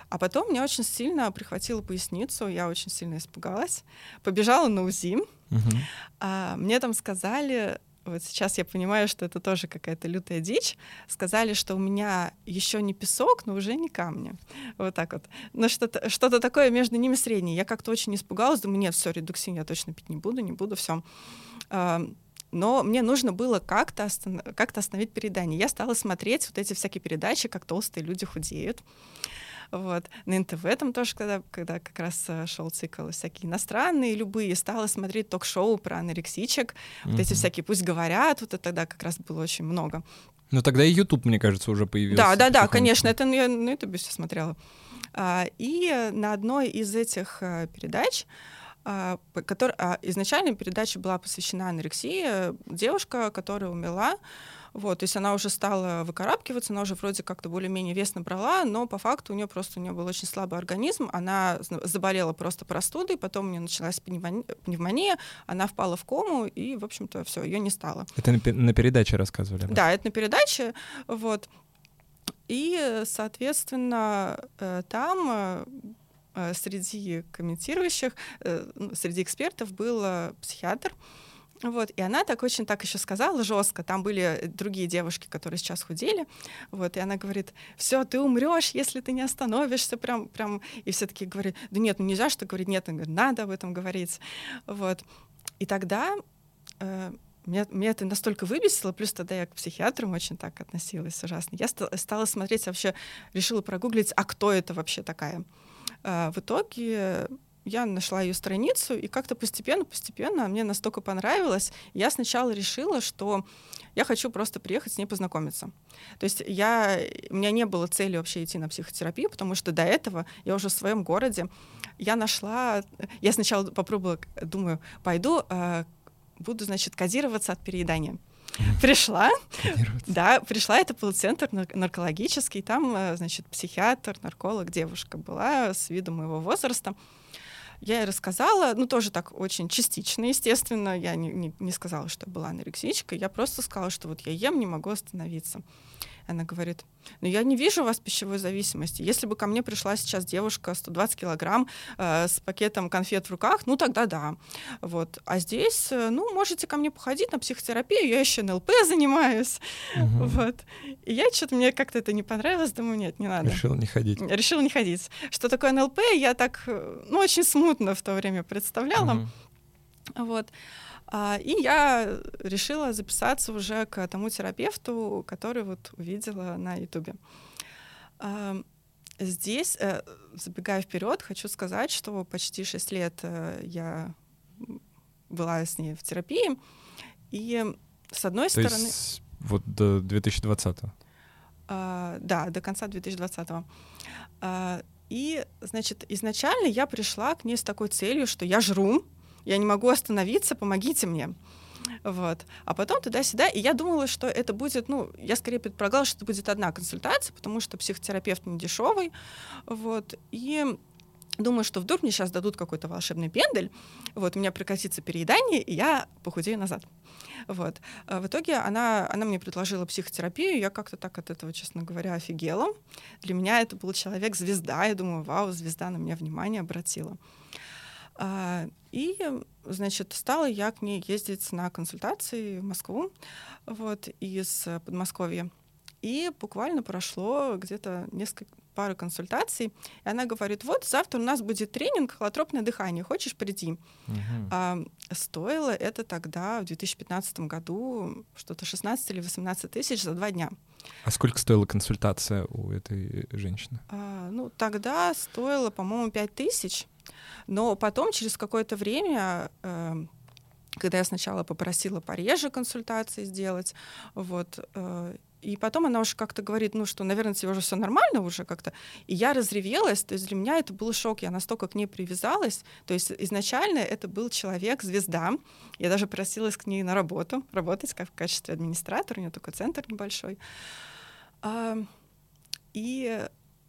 а потом мне очень сильно прихватило поясницу, я очень сильно испугалась, побежала на УЗИ, Угу. А, мне там сказали, вот сейчас я понимаю, что это тоже какая-то лютая дичь, сказали, что у меня еще не песок, но уже не камни. Вот так вот. Но что-то что такое между ними среднее. Я как-то очень испугалась, думаю, нет, все, редуксин я точно пить не буду, не буду, все. А, но мне нужно было как-то останов... как остановить переедание. Я стала смотреть вот эти всякие передачи, как толстые люди худеют. Вот. На НТВ там тоже, когда, когда как раз э, шел цикл всякие иностранные, любые, стала смотреть ток-шоу про анорексичек, mm-hmm. вот эти всякие «Пусть говорят», вот это тогда как раз было очень много. Ну тогда и YouTube, мне кажется, уже появился. Да, да, да, конечно, это я на YouTube все смотрела. А, и на одной из этих а, передач а, который, а, изначально передача была посвящена анорексии. Девушка, которая умерла, вот, то есть она уже стала выкарабкиваться, она уже вроде как-то более-менее вес набрала, но по факту у нее просто у нее был очень слабый организм, она заболела просто простудой, потом у нее началась пневмония, она впала в кому, и, в общем-то, все, ее не стало. Это на, на передаче рассказывали? Да? да, это на передаче, вот. И, соответственно, э, там э, э, среди комментирующих, ну, среди экспертов был психиатр, вот, и она так очень так еще сказала жестко. Там были другие девушки, которые сейчас худели. Вот, и она говорит: все, ты умрешь, если ты не остановишься. Прям, прям. И все таки говорят: да нет, ну нельзя что говорить, нет, говорит, надо об этом говорить. Вот. И тогда э, меня, меня это настолько выбесило, плюс тогда я к психиатрам очень так относилась ужасно. Я ст- стала смотреть вообще, решила прогуглить, а кто это вообще такая. Э, в итоге я нашла ее страницу, и как-то постепенно-постепенно мне настолько понравилось. Я сначала решила, что я хочу просто приехать с ней познакомиться. То есть я, у меня не было цели вообще идти на психотерапию, потому что до этого я уже в своем городе, я нашла, я сначала попробовала, думаю, пойду, э, буду, значит, кодироваться от переедания. Пришла, да, пришла, это был центр наркологический, там, э, значит, психиатр, нарколог, девушка была с виду моего возраста. Я ей рассказала, ну, тоже так очень частично, естественно. Я не, не, не сказала, что я была анорексичкой. Я просто сказала, что вот я ем, не могу остановиться. Она говорит, ну я не вижу у вас пищевой зависимости. Если бы ко мне пришла сейчас девушка 120 килограмм э, с пакетом конфет в руках, ну тогда да. Вот. А здесь, э, ну, можете ко мне походить на психотерапию, я еще НЛП занимаюсь. Угу. Вот. И я что-то, мне как-то это не понравилось, думаю, нет, не надо. Решила не ходить. Решила не ходить. Что такое НЛП, я так, э, ну, очень смутно в то время представляла. Угу. Вот. А, и я решила записаться уже к тому терапевту, который вот увидела на Ютубе. А, здесь, э, забегая вперед, хочу сказать, что почти 6 лет э, я была с ней в терапии, и с одной То стороны... Есть вот до 2020 -го. А, да, до конца 2020 -го. А, и, значит, изначально я пришла к ней с такой целью, что я жру, я не могу остановиться, помогите мне. Вот. А потом туда-сюда, и я думала, что это будет, ну, я скорее предполагала, что это будет одна консультация, потому что психотерапевт не дешевый, вот, и думаю, что вдруг мне сейчас дадут какой-то волшебный пендель, вот, у меня прекратится переедание, и я похудею назад. Вот. А в итоге она, она мне предложила психотерапию, я как-то так от этого, честно говоря, офигела. Для меня это был человек-звезда, я думаю, вау, звезда на меня внимание обратила. А, и, значит, стала я к ней ездить на консультации в Москву, вот, из Подмосковья. И буквально прошло где-то несколько пары консультаций, и она говорит, вот завтра у нас будет тренинг «Холотропное дыхание, хочешь прийти?» угу. а, Стоило это тогда, в 2015 году, что-то 16 или 18 тысяч за два дня. А сколько стоила консультация у этой женщины? А, ну, тогда стоило, по-моему, 5 тысяч. Но потом, через какое-то время, э, когда я сначала попросила пореже консультации сделать, вот, э, и потом она уже как-то говорит, ну что, наверное, тебе уже все нормально уже как-то. И я разревелась, то есть для меня это был шок, я настолько к ней привязалась. То есть изначально это был человек-звезда. Я даже просилась к ней на работу, работать как в качестве администратора, у нее такой центр небольшой. И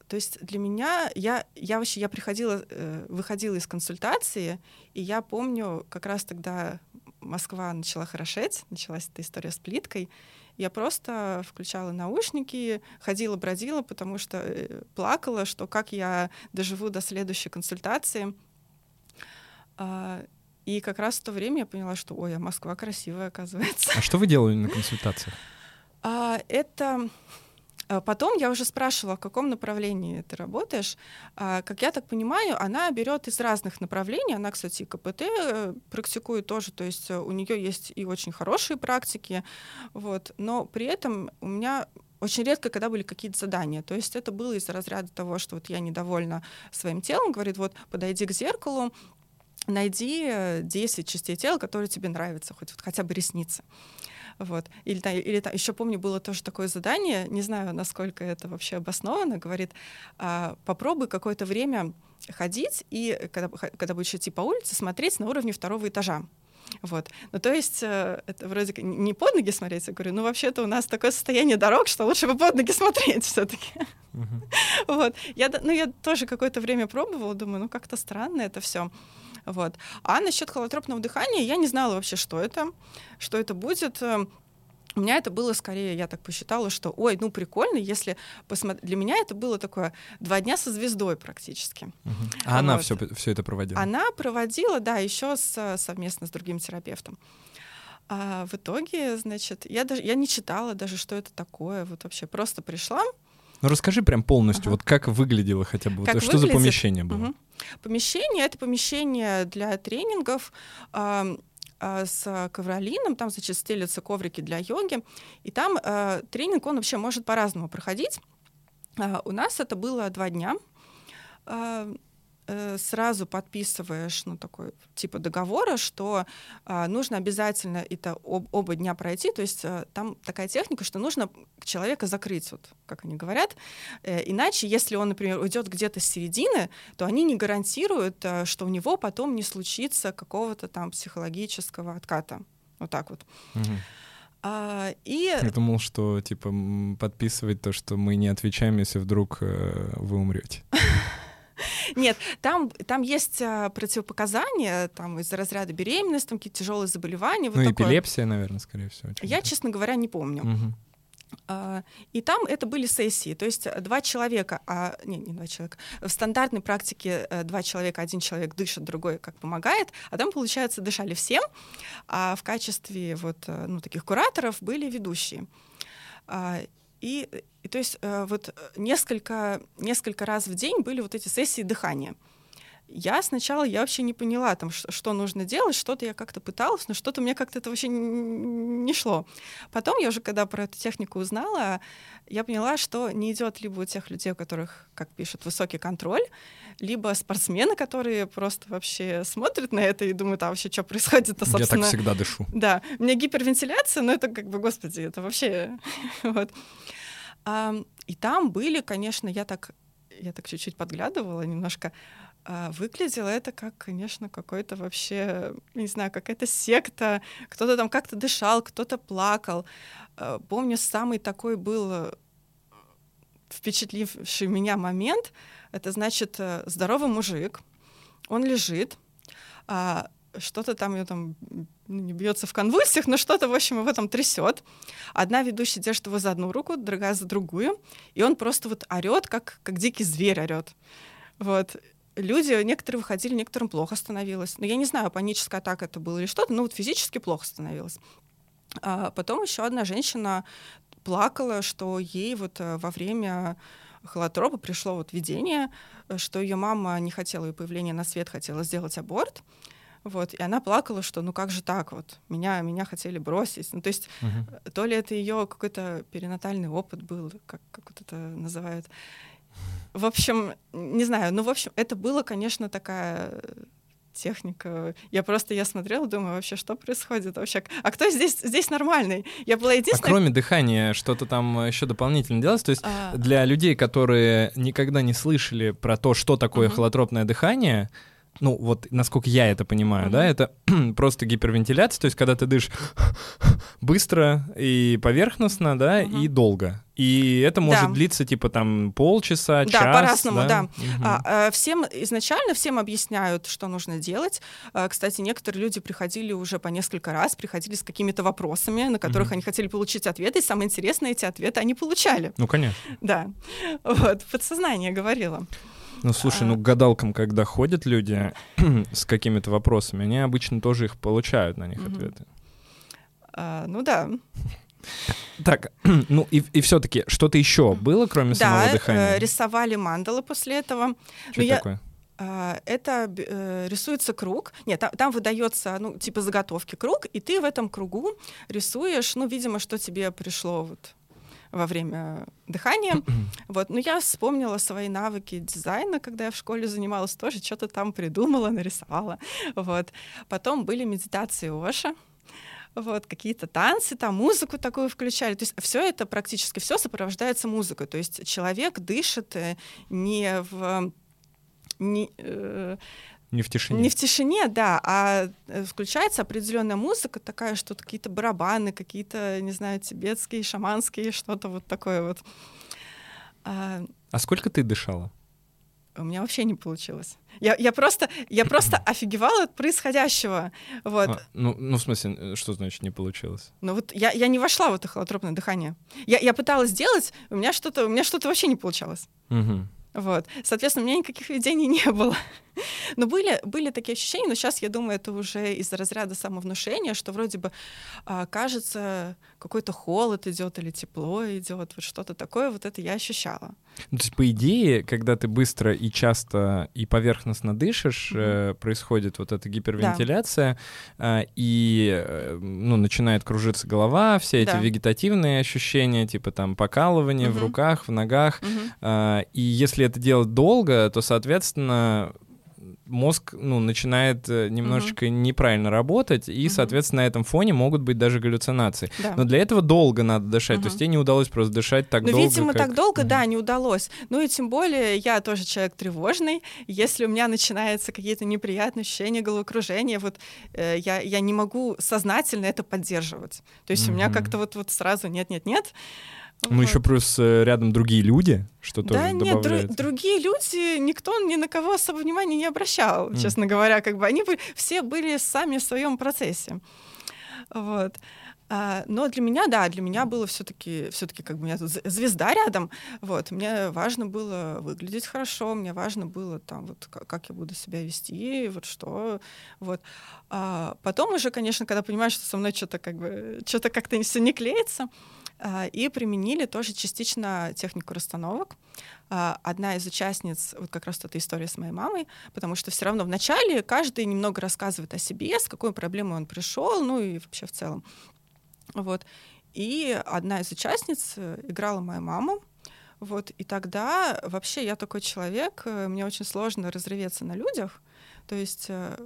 то есть для меня, я, я вообще, я приходила, э, выходила из консультации, и я помню, как раз тогда Москва начала хорошеть, началась эта история с плиткой, я просто включала наушники, ходила, бродила, потому что э, плакала, что как я доживу до следующей консультации. А, и как раз в то время я поняла, что, ой, а Москва красивая, оказывается. А что вы делали на консультациях? А, это потом я уже спрашивала, в каком направлении ты работаешь. А, как я так понимаю, она берет из разных направлений. Она, кстати, КПТ э, практикует тоже, то есть э, у нее есть и очень хорошие практики, вот. Но при этом у меня очень редко, когда были какие-то задания. То есть это было из разряда того, что вот я недовольна своим телом, говорит, вот подойди к зеркалу, найди 10 э, частей тела, которые тебе нравятся, хоть вот хотя бы ресницы. Вот. Или, да, или там, еще помню, было тоже такое задание, не знаю, насколько это вообще обосновано, говорит, а, попробуй какое-то время ходить и, когда, когда будешь идти по улице, смотреть на уровне второго этажа. Вот. Ну, то есть э, это вроде не под ноги смотреть, я говорю, ну, вообще-то у нас такое состояние дорог, что лучше бы под ноги смотреть все таки Вот. Я, ну, я тоже какое-то время пробовала, думаю, ну, как-то странно это все. Вот. А насчет холотропного дыхания я не знала вообще, что это, что это будет. Эм, у меня это было скорее, я так посчитала, что, ой, ну прикольно, если посмотреть. Для меня это было такое два дня со звездой практически. Угу. А вот. она все, все это проводила? Она проводила, да, еще с, совместно с другим терапевтом. А в итоге, значит, я даже я не читала даже, что это такое. Вот вообще просто пришла, ну расскажи прям полностью, ага. вот как выглядело хотя бы, как вот, что за помещение было? Угу. Помещение это помещение для тренингов. Э, с ковролином, там, значит, стелятся коврики для йоги, и там э, тренинг, он вообще может по-разному проходить. Э, у нас это было два дня. Э, Э, сразу подписываешь, ну, такой типа договора, что э, нужно обязательно это об, оба дня пройти, то есть э, там такая техника, что нужно человека закрыть, вот как они говорят, э, иначе, если он, например, уйдет где-то с середины, то они не гарантируют, э, что у него потом не случится какого-то там психологического отката, вот так вот. Угу. А, и... Я думал, что типа подписывать то, что мы не отвечаем, если вдруг э, вы умрете. Нет, там, там есть а, противопоказания там, из-за разряда беременности, там какие-то тяжелые заболевания. Вот ну, такое. эпилепсия, наверное, скорее всего. Я, честно говоря, не помню. Угу. А, и там это были сессии, то есть два человека, а, не, не два человека, в стандартной практике э, два человека, один человек дышит, другой как помогает, а там, получается, дышали всем, а в качестве вот, э, ну, таких кураторов были ведущие. И, и то есть э, вот несколько, несколько раз в день были вот эти сессии дыхания. Я сначала я вообще не поняла, там, что, нужно делать, что-то я как-то пыталась, но что-то мне как-то это вообще не шло. Потом я уже, когда про эту технику узнала, я поняла, что не идет либо у тех людей, у которых, как пишут, высокий контроль, либо спортсмены, которые просто вообще смотрят на это и думают, а вообще что происходит-то, собственно. Я так всегда дышу. Да, у меня гипервентиляция, но это как бы, господи, это вообще... вот. и там были, конечно, я так я так чуть-чуть подглядывала немножко, а выглядело это как, конечно, какой-то вообще, не знаю, какая-то секта. Кто-то там как-то дышал, кто-то плакал. А, помню, самый такой был э, впечатливший меня момент. Это значит, э, здоровый мужик, он лежит, а что-то там ее там ну, не бьется в конвульсиях, но что-то, в общем, его там трясет. Одна ведущая держит его за одну руку, другая за другую, и он просто вот орет, как, как дикий зверь орет. Вот люди, некоторые выходили, некоторым плохо становилось. Но я не знаю, паническая атака это было или что-то, но вот физически плохо становилось. А потом еще одна женщина плакала, что ей вот э, во время холотропа пришло вот видение, что ее мама не хотела ее появления на свет, хотела сделать аборт. Вот, и она плакала, что ну как же так вот, меня, меня хотели бросить. Ну, то есть uh-huh. то ли это ее какой-то перинатальный опыт был, как, как вот это называют, в общем, не знаю, ну, в общем, это было, конечно, такая техника. Я просто, я смотрела, думаю, вообще, что происходит вообще? А кто здесь, здесь нормальный? Я была единственная... А кроме дыхания, что-то там еще дополнительно делалось? То есть а... для людей, которые никогда не слышали про то, что такое угу. холотропное дыхание, ну вот насколько я это понимаю, mm-hmm. да, это просто гипервентиляция, то есть когда ты дышишь быстро и поверхностно, да, mm-hmm. и долго. И это может да. длиться типа там полчаса, да, час. Да, по-разному, да. да. Угу. А, всем изначально всем объясняют, что нужно делать. А, кстати, некоторые люди приходили уже по несколько раз, приходили с какими-то вопросами, на которых угу. они хотели получить ответы, и самое интересное, эти ответы они получали. Ну, конечно. Да. Вот, подсознание говорило. Ну, слушай, ну, к гадалкам, когда ходят люди с какими-то вопросами, они обычно тоже их получают на них mm-hmm. ответы. А, ну да. Так, ну и, и все-таки что-то еще было, кроме да, самого дыхания? Да, рисовали мандалы после этого. Что это такое? А, это э, рисуется круг. Нет, там, там выдается, ну, типа заготовки круг, и ты в этом кругу рисуешь, ну, видимо, что тебе пришло вот во время дыхания. вот. Но я вспомнила свои навыки дизайна, когда я в школе занималась, тоже что-то там придумала, нарисовала. Вот. Потом были медитации Оша, вот, какие-то танцы, там музыку такую включали. То есть все это практически все сопровождается музыкой. То есть человек дышит э, не в не, э, не в тишине. Не в тишине, да, а э, включается определенная музыка такая, что какие-то барабаны, какие-то, не знаю, тибетские, шаманские, что-то вот такое вот. А, а сколько ты дышала? У меня вообще не получилось. Я, я просто, я просто офигевала от происходящего. Вот. А, ну, ну, в смысле, э, что значит не получилось? Ну вот я, я не вошла в это холотропное дыхание. Я, я пыталась сделать, у меня что-то, у меня что-то вообще не получалось. Угу. Вот. Соответственно, у меня никаких видений не было. Но были, были такие ощущения, но сейчас, я думаю, это уже из разряда самовнушения, что вроде бы а, кажется, какой-то холод идет или тепло идет, вот что-то такое, вот это я ощущала. Ну, то есть, по идее, когда ты быстро и часто и поверхностно дышишь, mm-hmm. э, происходит вот эта гипервентиляция, да. э, и э, ну, начинает кружиться голова, все эти да. вегетативные ощущения, типа там покалывание mm-hmm. в руках, в ногах. Mm-hmm. Э, и если это делать долго, то, соответственно, мозг ну, начинает э, немножечко угу. неправильно работать, и, угу. соответственно, на этом фоне могут быть даже галлюцинации. Да. Но для этого долго надо дышать. Угу. То есть тебе не удалось просто дышать так ну, долго. Видимо, как... так долго, угу. да, не удалось. Ну и тем более я тоже человек тревожный. Если у меня начинаются какие-то неприятные ощущения, головокружения, вот э, я, я не могу сознательно это поддерживать. То есть угу. у меня как-то вот, вот сразу нет-нет-нет. Ну, вот. еще плюс э, рядом другие люди, что тоже да, нет, дру- другие люди, никто ни на кого особо внимания не обращал, mm. честно говоря, как бы они были, все были сами в своем процессе. Вот. А, но для меня, да, для меня было все-таки, все-таки как бы у меня тут звезда рядом, вот, мне важно было выглядеть хорошо, мне важно было там вот как я буду себя вести, вот что, вот. А потом уже, конечно, когда понимаешь, что со мной что-то как бы, что-то как-то все не клеится, и применили тоже частично технику расстановок. А, одна из участниц, вот как раз эта история с моей мамой, потому что все равно вначале каждый немного рассказывает о себе, с какой проблемой он пришел, ну и вообще в целом. Вот. И одна из участниц э, играла мою маму, вот, и тогда вообще я такой человек, э, мне очень сложно разреветься на людях, то есть э,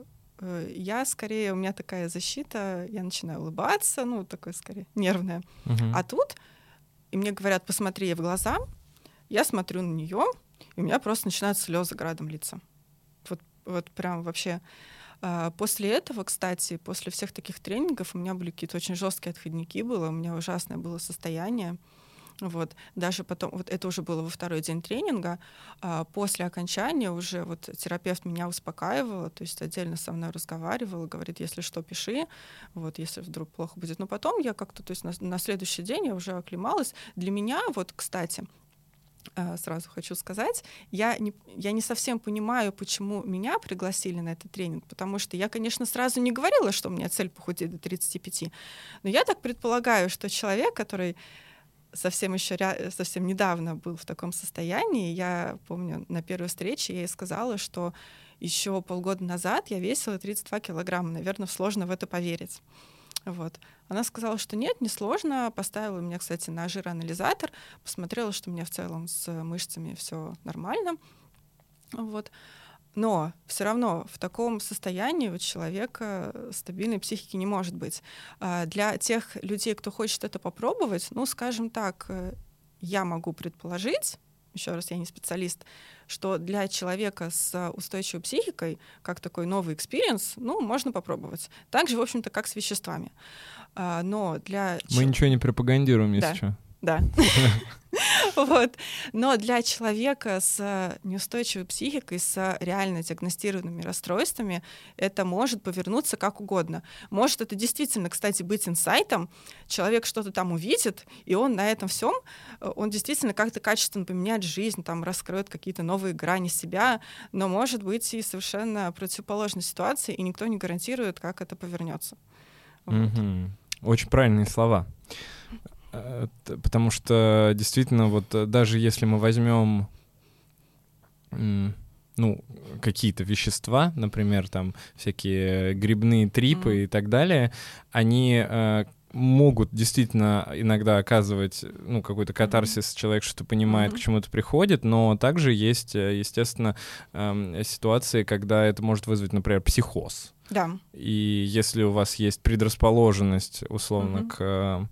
я скорее, у меня такая защита, я начинаю улыбаться, ну, такой скорее нервная. Uh-huh. А тут, и мне говорят, посмотри ей в глаза, я смотрю на нее, и у меня просто начинают слезы градом лица. Вот, вот прям вообще а, после этого, кстати, после всех таких тренингов у меня были какие-то очень жесткие отходники было, у меня ужасное было состояние. Вот, даже потом, вот это уже было во второй день тренинга, а после окончания уже вот терапевт меня успокаивала, то есть отдельно со мной разговаривала, говорит, если что, пиши, вот, если вдруг плохо будет. Но потом я как-то, то есть на, на следующий день я уже оклемалась. Для меня, вот, кстати, Э, сразу хочу сказать, я не, я не совсем понимаю, почему меня пригласили на этот тренинг, потому что я, конечно, сразу не говорила, что у меня цель похудеть до 35, но я так предполагаю, что человек, который совсем еще совсем недавно был в таком состоянии, я помню, на первой встрече я ей сказала, что еще полгода назад я весила 32 килограмма, наверное, сложно в это поверить. Вот. Она сказала, что нет, несложно. Поставила меня, кстати, на жироанализатор, посмотрела, что у меня в целом с мышцами все нормально. Вот. Но все равно в таком состоянии у человека стабильной психики не может быть. А для тех людей, кто хочет это попробовать, ну, скажем так, э, я могу предположить, еще раз, я не специалист, что для человека с устойчивой психикой, как такой новый experience, ну, можно попробовать. Так же, в общем-то, как с веществами. А, но для... Мы ничего не пропагандируем, если да. что. Да. Вот. Но для человека с неустойчивой психикой, с реально диагностированными расстройствами, это может повернуться как угодно. Может это действительно, кстати, быть инсайтом. Человек что-то там увидит, и он на этом всем, он действительно как-то качественно поменяет жизнь, там раскроет какие-то новые грани себя, но может быть и совершенно противоположная ситуация, и никто не гарантирует, как это повернется. Вот. Очень правильные слова. Э, потому что действительно, вот э, даже если мы возьмем ну, какие-то вещества, например, там всякие грибные трипы mm-hmm. и так далее, они э, могут действительно иногда оказывать ну, какой-то катарсис, mm-hmm. человек что-то понимает, mm-hmm. к чему-то приходит, но также есть, э, естественно, э, ситуации, когда это может вызвать, например, психоз. Да. И если у вас есть предрасположенность, условно, mm-hmm. к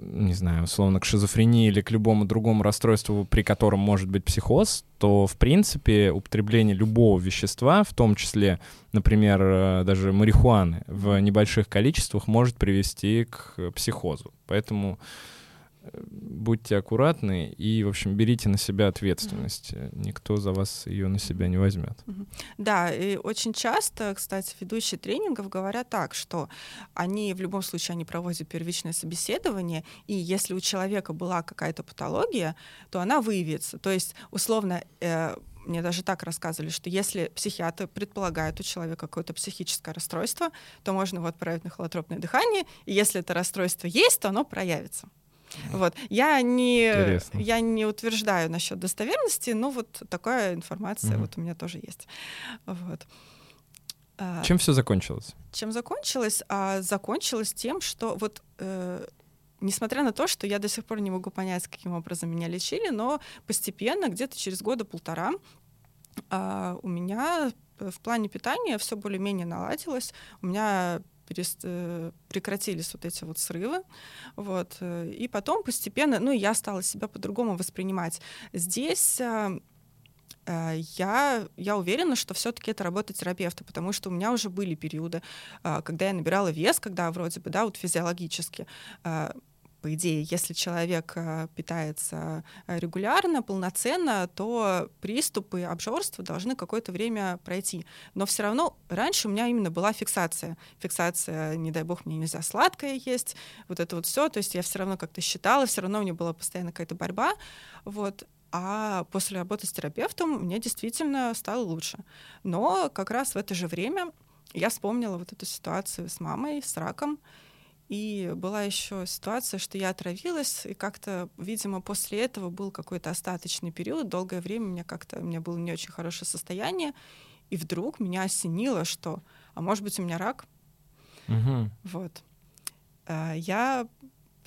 не знаю, условно, к шизофрении или к любому другому расстройству, при котором может быть психоз, то, в принципе, употребление любого вещества, в том числе, например, э, даже марихуаны, в небольших количествах может привести к психозу. Поэтому будьте аккуратны и, в общем, берите на себя ответственность. Никто за вас ее на себя не возьмет. Да, и очень часто, кстати, ведущие тренингов говорят так, что они в любом случае они проводят первичное собеседование, и если у человека была какая-то патология, то она выявится. То есть, условно, э, мне даже так рассказывали, что если психиатр предполагает у человека какое-то психическое расстройство, то можно его отправить на холотропное дыхание, и если это расстройство есть, то оно проявится. Вот. Я не, я не утверждаю насчет достоверности, но вот такая информация угу. вот у меня тоже есть. Вот. А, чем все закончилось? Чем закончилось? А закончилось тем, что вот э, несмотря на то, что я до сих пор не могу понять, каким образом меня лечили, но постепенно, где-то через года полтора, э, у меня в плане питания все более-менее наладилось. У меня перест... Э, прекратились вот эти вот срывы, вот, э, и потом постепенно, ну, я стала себя по-другому воспринимать. Здесь э, я, я уверена, что все-таки это работа терапевта, потому что у меня уже были периоды, когда я набирала вес, когда вроде бы, да, вот физиологически по идее, если человек э, питается э, регулярно, полноценно, то приступы обжорства должны какое-то время пройти. Но все равно раньше у меня именно была фиксация. Фиксация, не дай бог, мне нельзя сладкое есть, вот это вот все. То есть я все равно как-то считала, все равно у меня была постоянно какая-то борьба. Вот. А после работы с терапевтом мне действительно стало лучше. Но как раз в это же время я вспомнила вот эту ситуацию с мамой, с раком. И была еще ситуация, что я отравилась, и как-то, видимо, после этого был какой-то остаточный период. Долгое время у меня как-то у меня было не очень хорошее состояние, и вдруг меня осенило, что, а может быть, у меня рак. Угу. Вот. А, я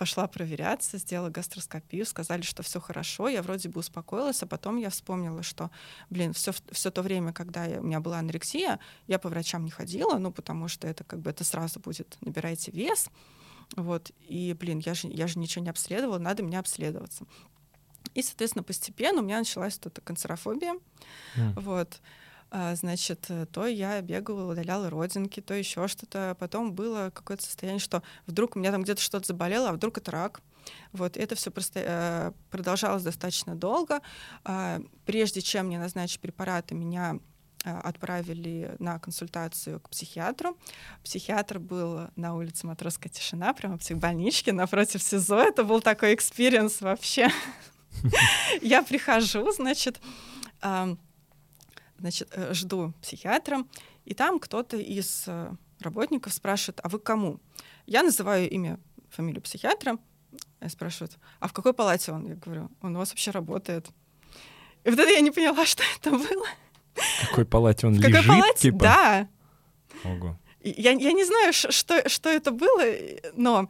пошла проверяться, сделала гастроскопию, сказали, что все хорошо, я вроде бы успокоилась, а потом я вспомнила, что, блин, все, все то время, когда я, у меня была анорексия, я по врачам не ходила, ну, потому что это как бы это сразу будет, набирайте вес, вот, и, блин, я же, я же ничего не обследовала, надо мне обследоваться. И, соответственно, постепенно у меня началась вот эта канцерофобия. Mm. Вот. А, значит, то я бегала, удаляла родинки, то еще что-то. Потом было какое-то состояние, что вдруг у меня там где-то что-то заболело, а вдруг это рак. Вот, это все просто, э, продолжалось достаточно долго. Э, прежде чем мне назначить препараты, меня Э, отправили на консультацию к психиатру. Психиатр был на улице Матросская тишина, прямо в психбольничке, напротив СИЗО. Это был такой experience вообще. Я прихожу, значит, значит, э, жду психиатра, и там кто-то из э, работников спрашивает, а вы кому? Я называю имя, фамилию психиатра, я спрашиваю, а в какой палате он? Я говорю, он у вас вообще работает. И вот это я не поняла, что это было. В какой палате он в лежит? Какой палате? Типа? Да. Ого. Я, я не знаю, что, что это было, но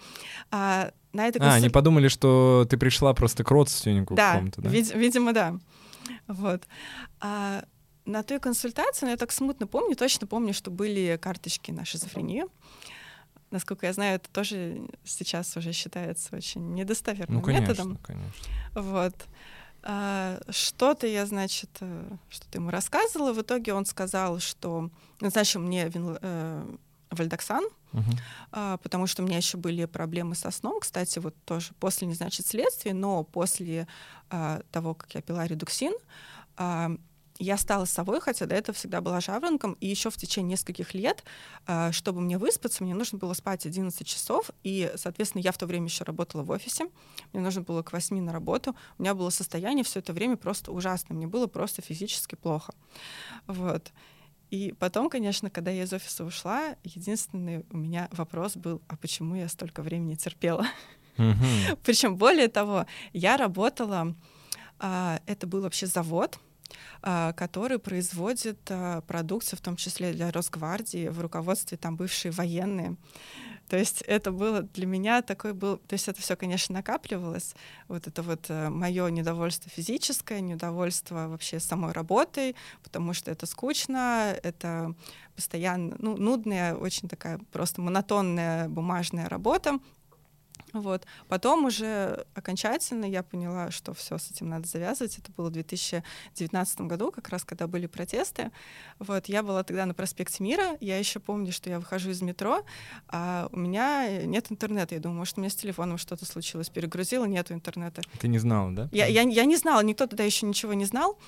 а, на это... А, они подумали, что ты пришла просто к родственнику да, какому-то, да? Вид- видимо, да. Вот. А, на той консультации, ну, я так смутно помню, точно помню, что были карточки на шизофрению. Насколько я знаю, это тоже сейчас уже считается очень недостоверным ну, конечно, методом. Конечно. Вот. А, что-то я, значит, э, что-то ему рассказывала. В итоге он сказал, что назначил мне вин, э, вальдоксан, uh-huh. а, потому что у меня еще были проблемы со сном. Кстати, вот тоже после, не значит, следствия, но после а, того, как я пила редуксин, а, я стала совой, хотя до этого всегда была жаворонком, и еще в течение нескольких лет, а, чтобы мне выспаться, мне нужно было спать 11 часов, и, соответственно, я в то время еще работала в офисе, мне нужно было к 8 на работу, у меня было состояние все это время просто ужасное, мне было просто физически плохо. Вот. И потом, конечно, когда я из офиса ушла, единственный у меня вопрос был, а почему я столько времени терпела? Причем более того, я работала, а, это был вообще завод, который производит а, продукцию, в том числе для Росгвардии, в руководстве там бывшие военные. То есть это было для меня такой был, то есть это все, конечно, накапливалось. Вот это вот э, мое недовольство физическое, недовольство вообще самой работой, потому что это скучно, это постоянно, ну, нудная, очень такая просто монотонная бумажная работа. Вот. Потом уже окончательно я поняла, что все с этим надо завязывать. Это было в 2019 году, как раз когда были протесты. Вот. Я была тогда на проспекте Мира. Я еще помню, что я выхожу из метро, а у меня нет интернета. Я думаю, может, у меня с телефоном что-то случилось. Перегрузила, нету интернета. Ты не знала, да? Я, я, я не знала, никто тогда еще ничего не знал.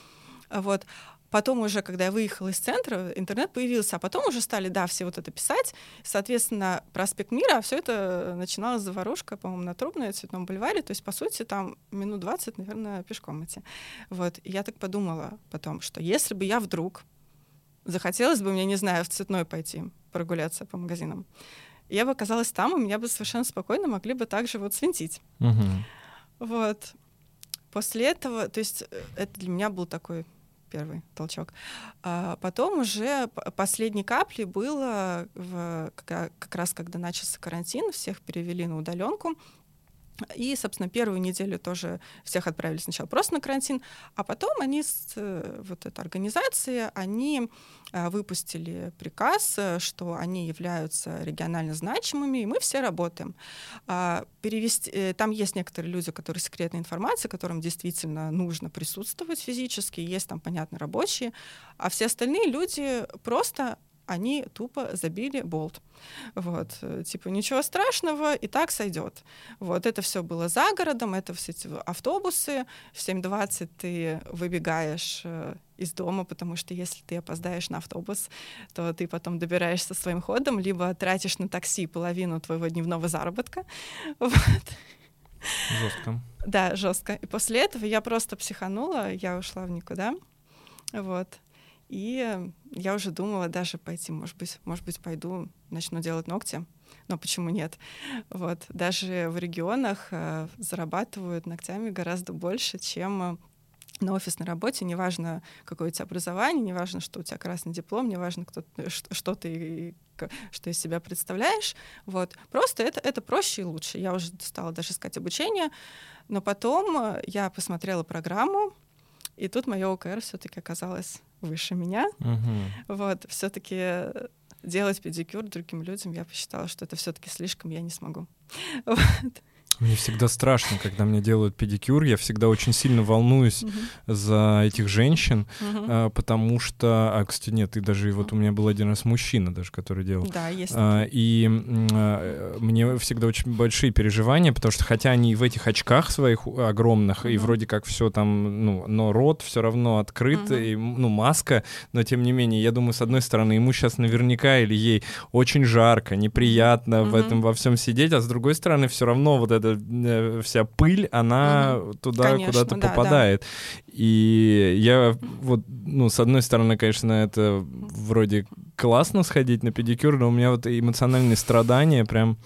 Вот. Потом уже, когда я выехала из центра, интернет появился, а потом уже стали, да, все вот это писать. Соответственно, проспект Мира, а все это начиналось заварушка, по-моему, на Трубной, Цветном бульваре. То есть, по сути, там минут 20, наверное, пешком идти. Вот. И я так подумала потом, что если бы я вдруг захотелось бы мне, не знаю, в Цветной пойти прогуляться по магазинам, я бы оказалась там, и меня бы совершенно спокойно могли бы также вот свинтить. Угу. Вот. После этого, то есть э, это для меня был такой первый толчок. А потом уже последней каплей было в, как, раз когда начался карантин, всех перевели на удаленку. И, собственно, первую неделю тоже всех отправили сначала просто на карантин, а потом они с э, вот этой организации, они а, выпустили приказ, э, что они являются регионально значимыми, и мы все работаем. А, перевести, э, там есть некоторые люди, которые секретная информация, которым действительно нужно присутствовать физически, есть там, понятно, рабочие, а все остальные люди просто они тупо забили болт. Вот, типа, ничего страшного, и так сойдет. Вот, это все было за городом, это все эти автобусы. В 7.20 ты выбегаешь э, из дома, потому что если ты опоздаешь на автобус, то ты потом добираешься своим ходом, либо тратишь на такси половину твоего дневного заработка. Вот. Жестко. Да, жестко. И после этого я просто психанула, я ушла в никуда. Вот. И я уже думала даже пойти, может быть, может быть, пойду, начну делать ногти. Но почему нет? Вот. Даже в регионах э, зарабатывают ногтями гораздо больше, чем э, на офисной работе, неважно, какое у тебя образование, неважно, что у тебя красный диплом, неважно, кто, что, что ты что из себя представляешь. Вот. Просто это, это проще и лучше. Я уже стала даже искать обучение, но потом э, я посмотрела программу, и тут мое ОКР все-таки оказалось выше меня. Угу. Вот, все-таки делать педикюр другим людям я посчитала, что это все-таки слишком, я не смогу. Вот. Мне всегда страшно, когда мне делают педикюр. Я всегда очень сильно волнуюсь uh-huh. за этих женщин, uh-huh. а, потому что, а, кстати, нет, и даже вот у меня был один раз мужчина даже, который делал. Да, есть. А, и а, мне всегда очень большие переживания, потому что хотя они в этих очках своих огромных uh-huh. и вроде как все там, ну, но рот все равно открыт и ну маска, но тем не менее, я думаю, с одной стороны ему сейчас наверняка или ей очень жарко, неприятно в этом во всем сидеть, а с другой стороны все равно вот это эта э, вся пыль, она угу. туда куда-то да, попадает. Да. И я вот, ну, с одной стороны, конечно, это вроде классно сходить на педикюр, но у меня вот эмоциональные страдания прям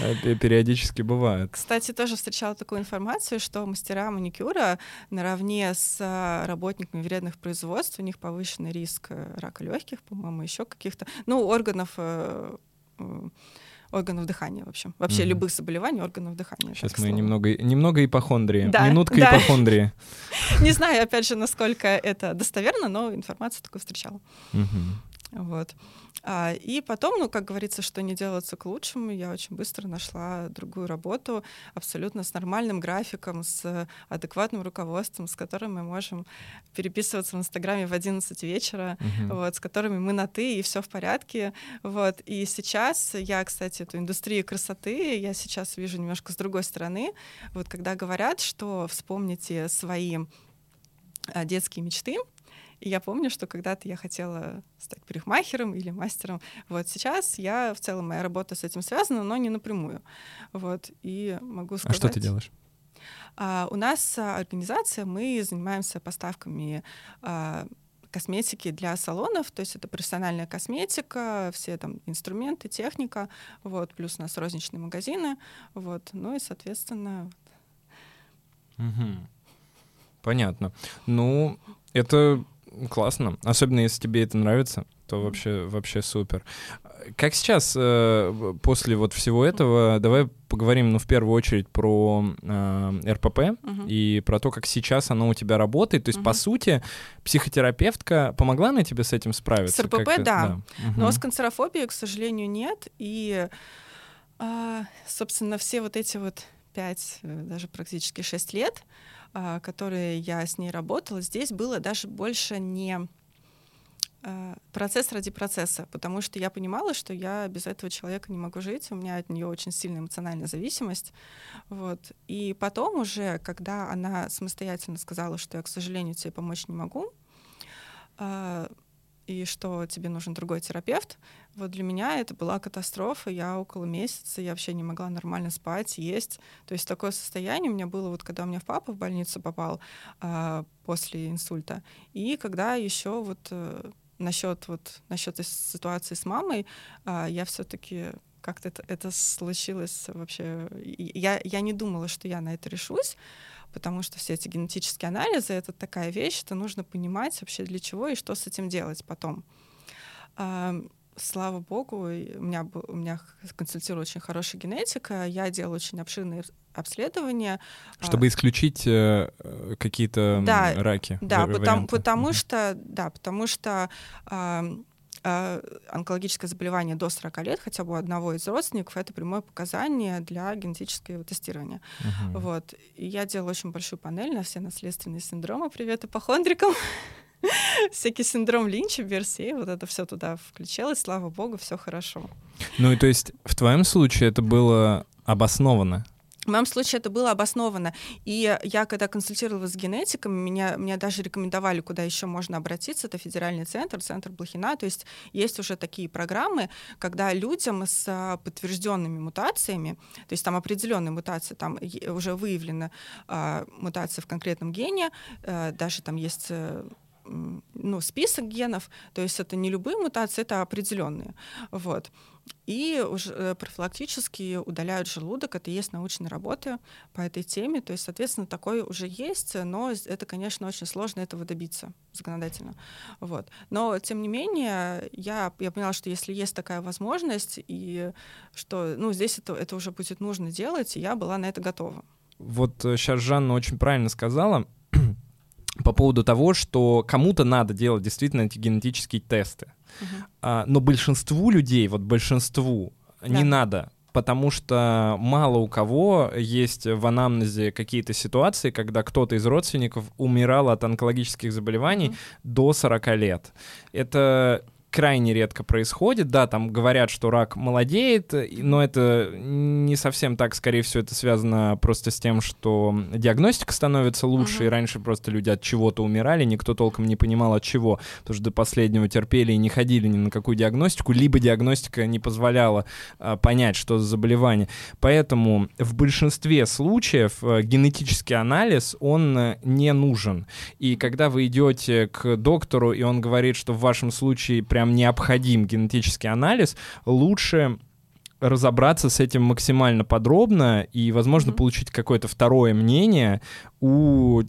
э, периодически бывают. Кстати, тоже встречала такую информацию, что мастера маникюра наравне с э, работниками вредных производств, у них повышенный риск рака легких, по-моему, еще каких-то, ну, органов органов дыхания, в общем. Вообще mm-hmm. любых заболеваний органов дыхания. Сейчас мы немного, немного ипохондрии. Да, Минутка да. ипохондрии. Не знаю, опять же, насколько это достоверно, но информацию такую встречала. Вот. А, и потом, ну, как говорится, что не делается к лучшему, я очень быстро нашла другую работу, абсолютно с нормальным графиком, с адекватным руководством, с которым мы можем переписываться в Инстаграме в 11 вечера, uh-huh. вот, с которыми мы на «ты», и все в порядке. Вот. И сейчас я, кстати, эту индустрию красоты я сейчас вижу немножко с другой стороны. Вот когда говорят, что вспомните свои а, детские мечты, и я помню, что когда-то я хотела стать парикмахером или мастером. Вот сейчас я в целом моя работа с этим связана, но не напрямую. Вот и могу сказать. А что ты делаешь? А, у нас а, организация, мы занимаемся поставками а, косметики для салонов, то есть это профессиональная косметика, все там инструменты, техника, вот, плюс у нас розничные магазины, вот, ну и, соответственно... Угу. Понятно. Ну, это Классно. Особенно если тебе это нравится, то вообще, вообще супер. Как сейчас, э, после вот всего этого, давай поговорим, ну, в первую очередь про э, РПП uh-huh. и про то, как сейчас оно у тебя работает. То есть, uh-huh. по сути, психотерапевтка помогла на тебе с этим справиться? С РПП, как, да. да. Uh-huh. Но с канцерофобией, к сожалению, нет. И, э, собственно, все вот эти вот пять, э, даже практически шесть лет, которые я с ней работала, здесь было даже больше не а, процесс ради процесса, потому что я понимала, что я без этого человека не могу жить, у меня от нее очень сильная эмоциональная зависимость. Вот. И потом уже, когда она самостоятельно сказала, что я, к сожалению, тебе помочь не могу, а, и что тебе нужен другой терапевт. Вот для меня это была катастрофа. Я около месяца, я вообще не могла нормально спать, есть. То есть такое состояние у меня было, вот когда у меня папа в больницу попал а, после инсульта, и когда еще вот э, насчет вот насчет ситуации с мамой, а, я все-таки как-то это, это случилось вообще. Я, я не думала, что я на это решусь потому что все эти генетические анализы — это такая вещь, это нужно понимать вообще для чего и что с этим делать потом. Слава богу, у меня, у меня консультирует очень хорошая генетика, я делаю очень обширные обследования. А Чтобы исключить э, какие-то да, раки. Да, потому, потому что, да, потому что Э, онкологическое заболевание до 40 лет хотя бы у одного из родственников это прямое показание для генетического тестирования. Uh-huh. Вот. И я делала очень большую панель на все наследственные синдромы. Привет ипохондрикам. всякий синдром Линча, Берсей, вот это все туда включилось, слава богу, все хорошо. Ну и то есть в твоем случае это было обосновано? В моем случае это было обосновано. И я, когда консультировалась с генетиками, меня, меня даже рекомендовали, куда еще можно обратиться. Это федеральный центр, центр Блохина. То есть есть уже такие программы, когда людям с а, подтвержденными мутациями, то есть там определенные мутации, там уже выявлена а, мутация в конкретном гене, а, даже там есть э, ну, список генов, то есть это не любые мутации, это определенные. Вот. И уже э, профилактически удаляют желудок. Это есть научные работы по этой теме. То есть, соответственно, такое уже есть, но это, конечно, очень сложно этого добиться законодательно. Вот. Но, тем не менее, я, я поняла, что если есть такая возможность, и что ну, здесь это, это уже будет нужно делать, и я была на это готова. Вот сейчас э, Жанна очень правильно сказала по поводу того, что кому-то надо делать действительно эти генетические тесты. Uh-huh. А, но большинству людей, вот большинству, да. не надо потому что мало у кого есть в анамнезе какие-то ситуации, когда кто-то из родственников умирал от онкологических заболеваний mm-hmm. до 40 лет. Это крайне редко происходит. Да, там говорят, что рак молодеет, но это не совсем так. Скорее всего, это связано просто с тем, что диагностика становится лучше, uh-huh. и раньше просто люди от чего-то умирали, никто толком не понимал от чего, потому что до последнего терпели и не ходили ни на какую диагностику, либо диагностика не позволяла а, понять, что за заболевание. Поэтому в большинстве случаев а, генетический анализ, он а, не нужен. И когда вы идете к доктору, и он говорит, что в вашем случае прям прям необходим генетический анализ, лучше разобраться с этим максимально подробно и, возможно, mm-hmm. получить какое-то второе мнение у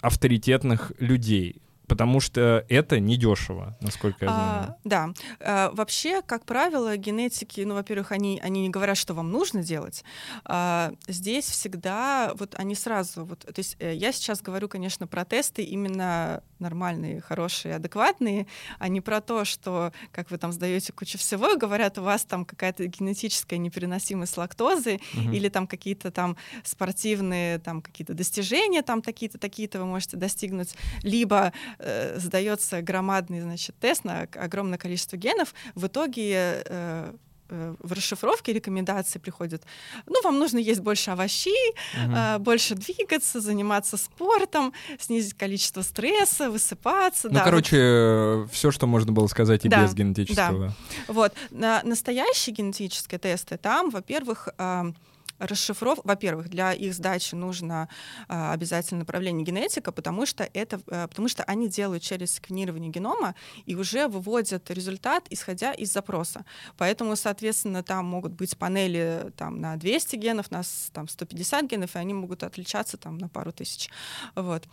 авторитетных людей потому что это недешево, насколько я знаю. А, да. А, вообще, как правило, генетики, ну, во-первых, они, они не говорят, что вам нужно делать. А, здесь всегда вот они сразу, вот, то есть э, я сейчас говорю, конечно, про тесты именно нормальные, хорошие, адекватные, а не про то, что, как вы там сдаете кучу всего, говорят, у вас там какая-то генетическая непереносимость лактозы угу. или там какие-то там спортивные там какие-то достижения там такие-то, такие-то вы можете достигнуть, либо э, сдается громадный, значит, тест на огромное количество генов, в итоге э, э, в расшифровке рекомендации приходят, ну, вам нужно есть больше овощей, угу. э, больше двигаться, заниматься спортом, снизить количество стресса, высыпаться. Ну, да, короче, вот. все, что можно было сказать и да, без генетического. Да. Вот. На настоящие генетические тесты, там, во-первых, э, расшифров, во-первых, для их сдачи нужно а, обязательно направление генетика, потому что это, а, потому что они делают через сканирование генома и уже выводят результат, исходя из запроса. Поэтому, соответственно, там могут быть панели там, на 200 генов, на там, 150 генов, и они могут отличаться там, на пару тысяч. Вот.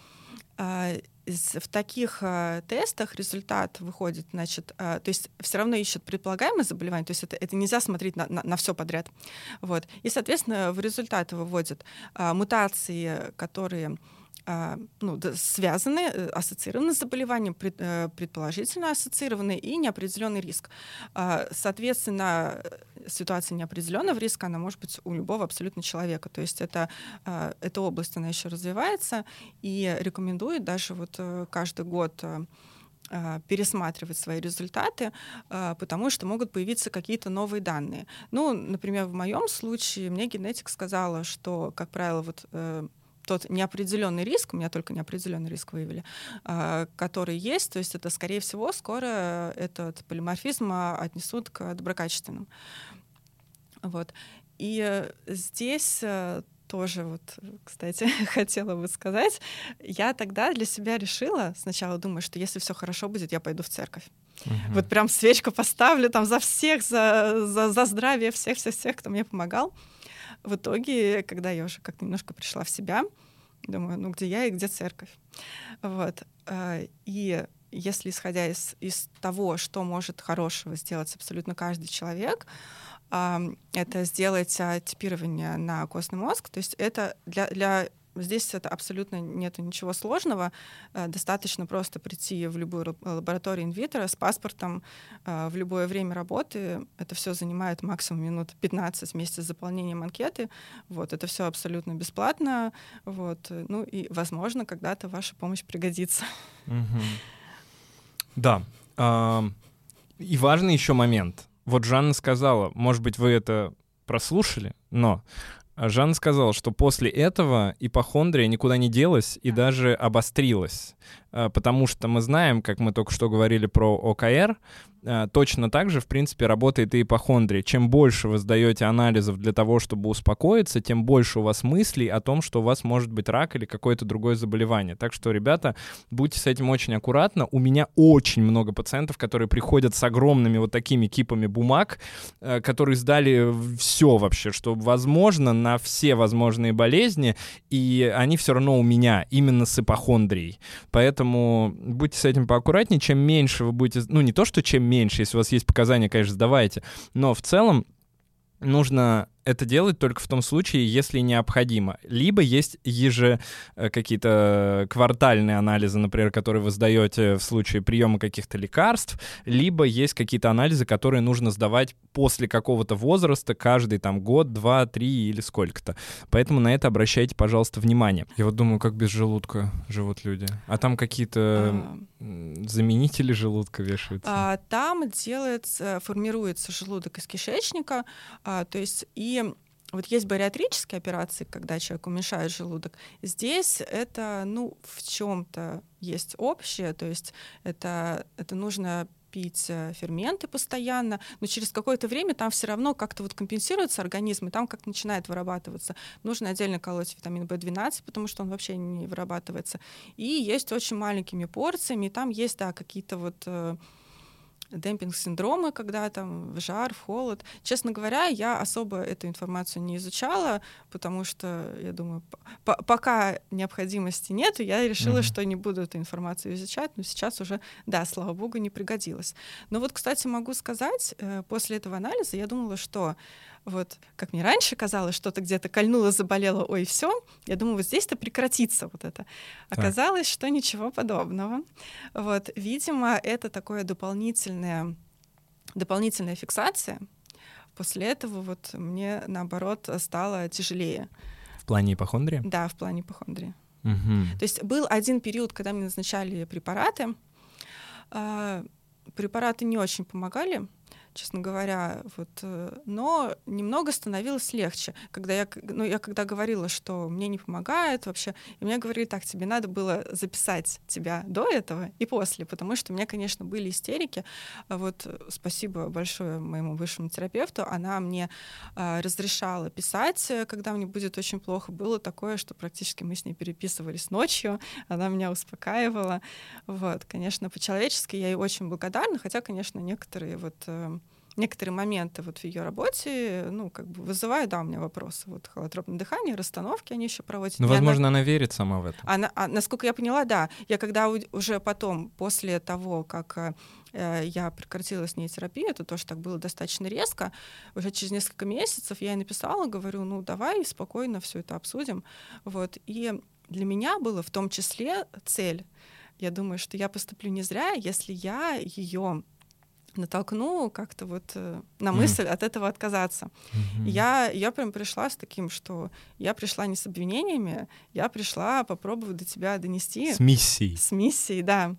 А, в таких э, тестах результат выходит, значит, э, то есть все равно ищут предполагаемое заболевание, то есть это, это нельзя смотреть на, на, на все подряд. Вот. И, соответственно, в результат выводят мутации, которые а, ну, связаны, э, ассоциированы с заболеванием, э, предположительно ассоциированы и неопределенный риск. А, соответственно, ситуация неопределенного риска, она может быть у любого абсолютно человека. То есть это, а, эта область, она еще развивается и рекомендует даже вот э, каждый год пересматривать свои результаты, потому что могут появиться какие-то новые данные. Ну, например, в моем случае мне генетик сказала, что, как правило, вот тот неопределенный риск, у меня только неопределенный риск выявили, а, который есть, то есть это, скорее всего, скоро этот полиморфизм отнесут к доброкачественным. Вот. И здесь э, тоже вот, кстати, хотела бы сказать, я тогда для себя решила, сначала думаю, что если все хорошо будет, я пойду в церковь. Угу. Вот прям свечку поставлю там за всех, за, за, за здравие всех-всех-всех, кто мне помогал в итоге, когда я уже как-то немножко пришла в себя, думаю, ну где я и где церковь. Вот. А, и если исходя из, из того, что может хорошего сделать абсолютно каждый человек, это сделать типирование на костный мозг. То есть это для, для Здесь это абсолютно нет ничего сложного. Э, достаточно просто прийти в любую лабораторию инвитро с паспортом э, в любое время работы. Это все занимает максимум минут 15 вместе с заполнением анкеты. Вот, это все абсолютно бесплатно. Вот, ну и, возможно, когда-то ваша помощь пригодится. Да. И важный еще момент. Вот Жанна сказала, может быть, вы это прослушали, но Жанна сказала, что после этого ипохондрия никуда не делась и даже обострилась. А, потому что мы знаем, как мы только что говорили про ОКР, а, точно так же, в принципе, работает и ипохондрия. Чем больше вы сдаете анализов для того, чтобы успокоиться, тем больше у вас мыслей о том, что у вас может быть рак или какое-то другое заболевание. Так что, ребята, будьте с этим очень аккуратны. У меня очень много пациентов, которые приходят с огромными вот такими кипами бумаг, а, которые сдали все вообще, что возможно на все возможные болезни, и они все равно у меня именно с ипохондрией. Поэтому будьте с этим поаккуратнее. Чем меньше вы будете... Ну, не то, что чем меньше, если у вас есть показания, конечно, сдавайте. Но в целом нужно это делать только в том случае, если необходимо. Либо есть еже э, какие-то квартальные анализы, например, которые вы сдаете в случае приема каких-то лекарств, либо есть какие-то анализы, которые нужно сдавать после какого-то возраста, каждый там год, два, три или сколько-то. Поэтому на это обращайте, пожалуйста, внимание. Я вот думаю, как без желудка живут люди. А там какие-то а... заменители желудка вешаются? А, там делается, формируется желудок из кишечника, а, то есть и вот есть бариатрические операции, когда человек уменьшает желудок. Здесь это, ну, в чем-то есть общее, то есть это, это нужно пить э, ферменты постоянно, но через какое-то время там все равно как-то вот компенсируется организм, и там как начинает вырабатываться. Нужно отдельно колоть витамин В12, потому что он вообще не вырабатывается. И есть очень маленькими порциями, и там есть, да, какие-то вот э, демпинг-синдромы, когда там в жар, в холод. Честно говоря, я особо эту информацию не изучала, потому что, я думаю, пока необходимости нет, я решила, mm-hmm. что не буду эту информацию изучать, но сейчас уже, да, слава богу, не пригодилось. Но вот, кстати, могу сказать, э, после этого анализа я думала, что вот как мне раньше казалось, что-то где-то кольнуло, заболело, ой, все, я думаю, вот здесь-то прекратится вот это. Так. Оказалось, что ничего подобного. Вот, видимо, это такое дополнительное, дополнительная фиксация. После этого вот мне, наоборот, стало тяжелее. В плане ипохондрии? Да, в плане ипохондрии. Угу. То есть был один период, когда мне назначали препараты. А, препараты не очень помогали, честно говоря, вот, э, но немного становилось легче, когда я, ну, я когда говорила, что мне не помогает вообще, и мне говорили, так, тебе надо было записать тебя до этого и после, потому что у меня, конечно, были истерики, вот э, спасибо большое моему высшему терапевту, она мне э, разрешала писать, э, когда мне будет очень плохо, было такое, что практически мы с ней переписывались ночью, она меня успокаивала, вот, конечно, по-человечески я ей очень благодарна, хотя, конечно, некоторые вот э, некоторые моменты вот в ее работе, ну, как бы вызывают, да, у меня вопросы. Вот холотропное дыхание, расстановки они еще проводят. Ну, возможно, она... она верит сама в это. Она, а, насколько я поняла, да. Я когда уже потом, после того, как э, я прекратила с ней терапию, это тоже так было достаточно резко, уже через несколько месяцев я ей написала, говорю, ну, давай спокойно все это обсудим. Вот. И для меня было в том числе цель. Я думаю, что я поступлю не зря, если я ее натолкну как-то вот э, на мысль mm-hmm. от этого отказаться. Mm-hmm. Я, я прям пришла с таким, что я пришла не с обвинениями, я пришла попробовать до тебя донести. С миссией. С миссией, да.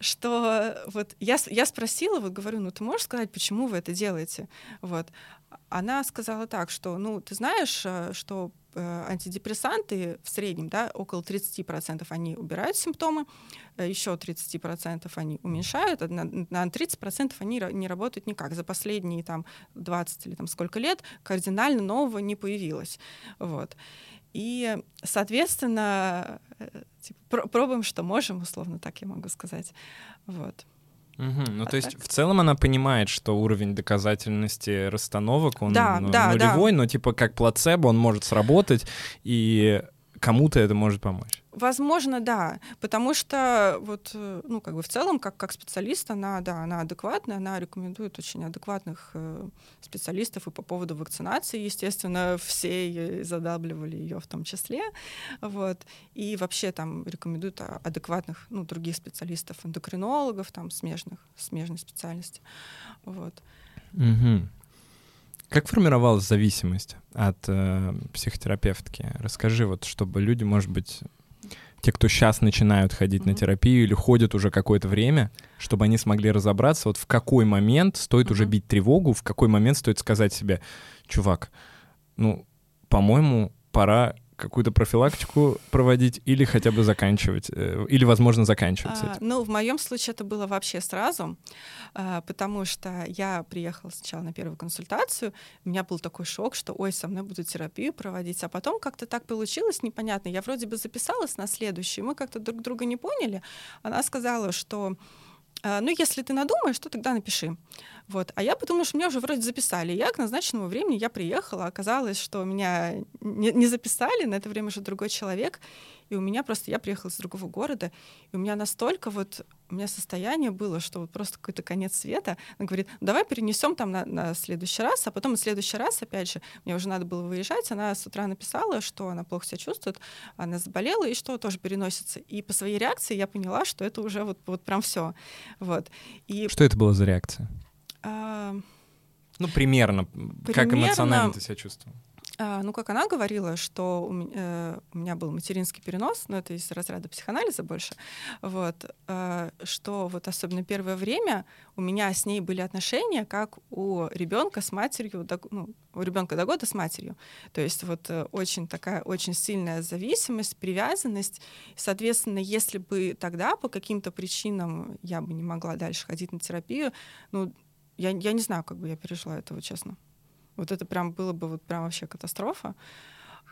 Что вот я, я спросила, вот говорю, ну ты можешь сказать, почему вы это делаете? Вот. Она сказала так, что, ну, ты знаешь, э, что антидепрессанты в среднем, да, около 30% они убирают симптомы, э, еще 30% они уменьшают, на, на 30% они не работают никак. За последние там 20 или там сколько лет кардинально нового не появилось. Вот. И, соответственно, э, типа, пробуем, что можем, условно так я могу сказать. Вот. Угу. Ну, то есть в целом она понимает, что уровень доказательности расстановок, он да, ну, да, нулевой, да. но типа как плацебо он может сработать, и кому-то это может помочь. Возможно, да, потому что вот, э, ну, как бы в целом, как, как специалист, она, да, она адекватная, она рекомендует очень адекватных э, специалистов и по поводу вакцинации, естественно, все задабливали ее в том числе, вот, и вообще там рекомендуют адекватных, ну, других специалистов, эндокринологов, там, смежных, смежной специальности, вот. Угу. Как формировалась зависимость от э, психотерапевтки? Расскажи, вот, чтобы люди, может быть, те, кто сейчас начинают ходить mm-hmm. на терапию или ходят уже какое-то время, чтобы они смогли разобраться, вот в какой момент стоит mm-hmm. уже бить тревогу, в какой момент стоит сказать себе, чувак, ну, по-моему, пора какую-то профилактику проводить или хотя бы заканчивать, э, или, возможно, заканчивать а? Ну, в моем случае это было вообще сразу, а, потому что я приехала сначала на первую консультацию, у меня был такой шок, что, ой, со мной будут терапию проводить, а потом как-то так получилось, непонятно, я вроде бы записалась на следующую, мы как-то друг друга не поняли, она сказала, что ну, если ты надумаешь, то тогда напиши. Вот. А я подумала, что меня уже вроде записали. Я к назначенному времени я приехала, оказалось, что меня не, не записали, на это время уже другой человек. И у меня просто, я приехала из другого города, и у меня настолько вот, у меня состояние было, что вот просто какой-то конец света. Она говорит, давай перенесем там на, на следующий раз, а потом на следующий раз, опять же, мне уже надо было выезжать, она с утра написала, что она плохо себя чувствует, она заболела, и что тоже переносится. И по своей реакции я поняла, что это уже вот, вот прям все. Вот. И... Что это была за реакция? А... Ну, примерно, примерно, как эмоционально ты себя чувствовал? А, ну, как она говорила, что у меня, э, у меня был материнский перенос, но это из разряда психоанализа больше, вот, э, что вот особенно первое время у меня с ней были отношения, как у ребенка с матерью, ну, у ребенка до года с матерью. То есть вот э, очень такая, очень сильная зависимость, привязанность. Соответственно, если бы тогда по каким-то причинам я бы не могла дальше ходить на терапию, ну, я, я не знаю, как бы я пережила этого, честно. Вот это прям было бы вот прям вообще катастрофа.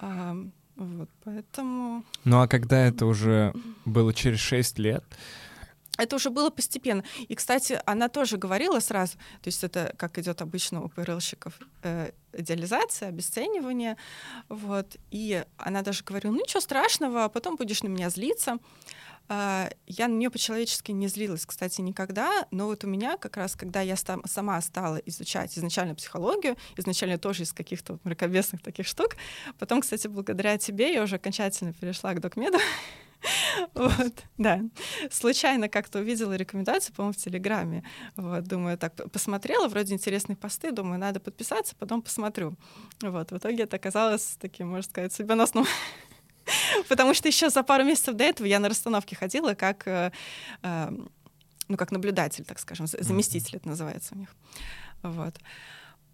А, вот, поэтому... Ну а когда это уже было через 6 лет, это уже было постепенно. И, кстати, она тоже говорила сразу, то есть это как идет обычно у ПРЛщиков, э, идеализация, обесценивание. Вот. И она даже говорила, ну ничего страшного, а потом будешь на меня злиться. А, я на нее по-человечески не злилась, кстати, никогда, но вот у меня как раз, когда я сама стала изучать изначально психологию, изначально тоже из каких-то мракобесных таких штук, потом, кстати, благодаря тебе я уже окончательно перешла к докмеду, вот, да. Случайно как-то увидела рекомендацию, по-моему, в Телеграме. Вот, думаю, так, посмотрела, вроде интересные посты, думаю, надо подписаться, потом посмотрю. Вот, в итоге это оказалось таким, можно сказать, судьбоносным Потому что еще за пару месяцев до этого я на расстановке ходила как, э, э, ну, как наблюдатель, так скажем, заместитель это называется у них. Вот.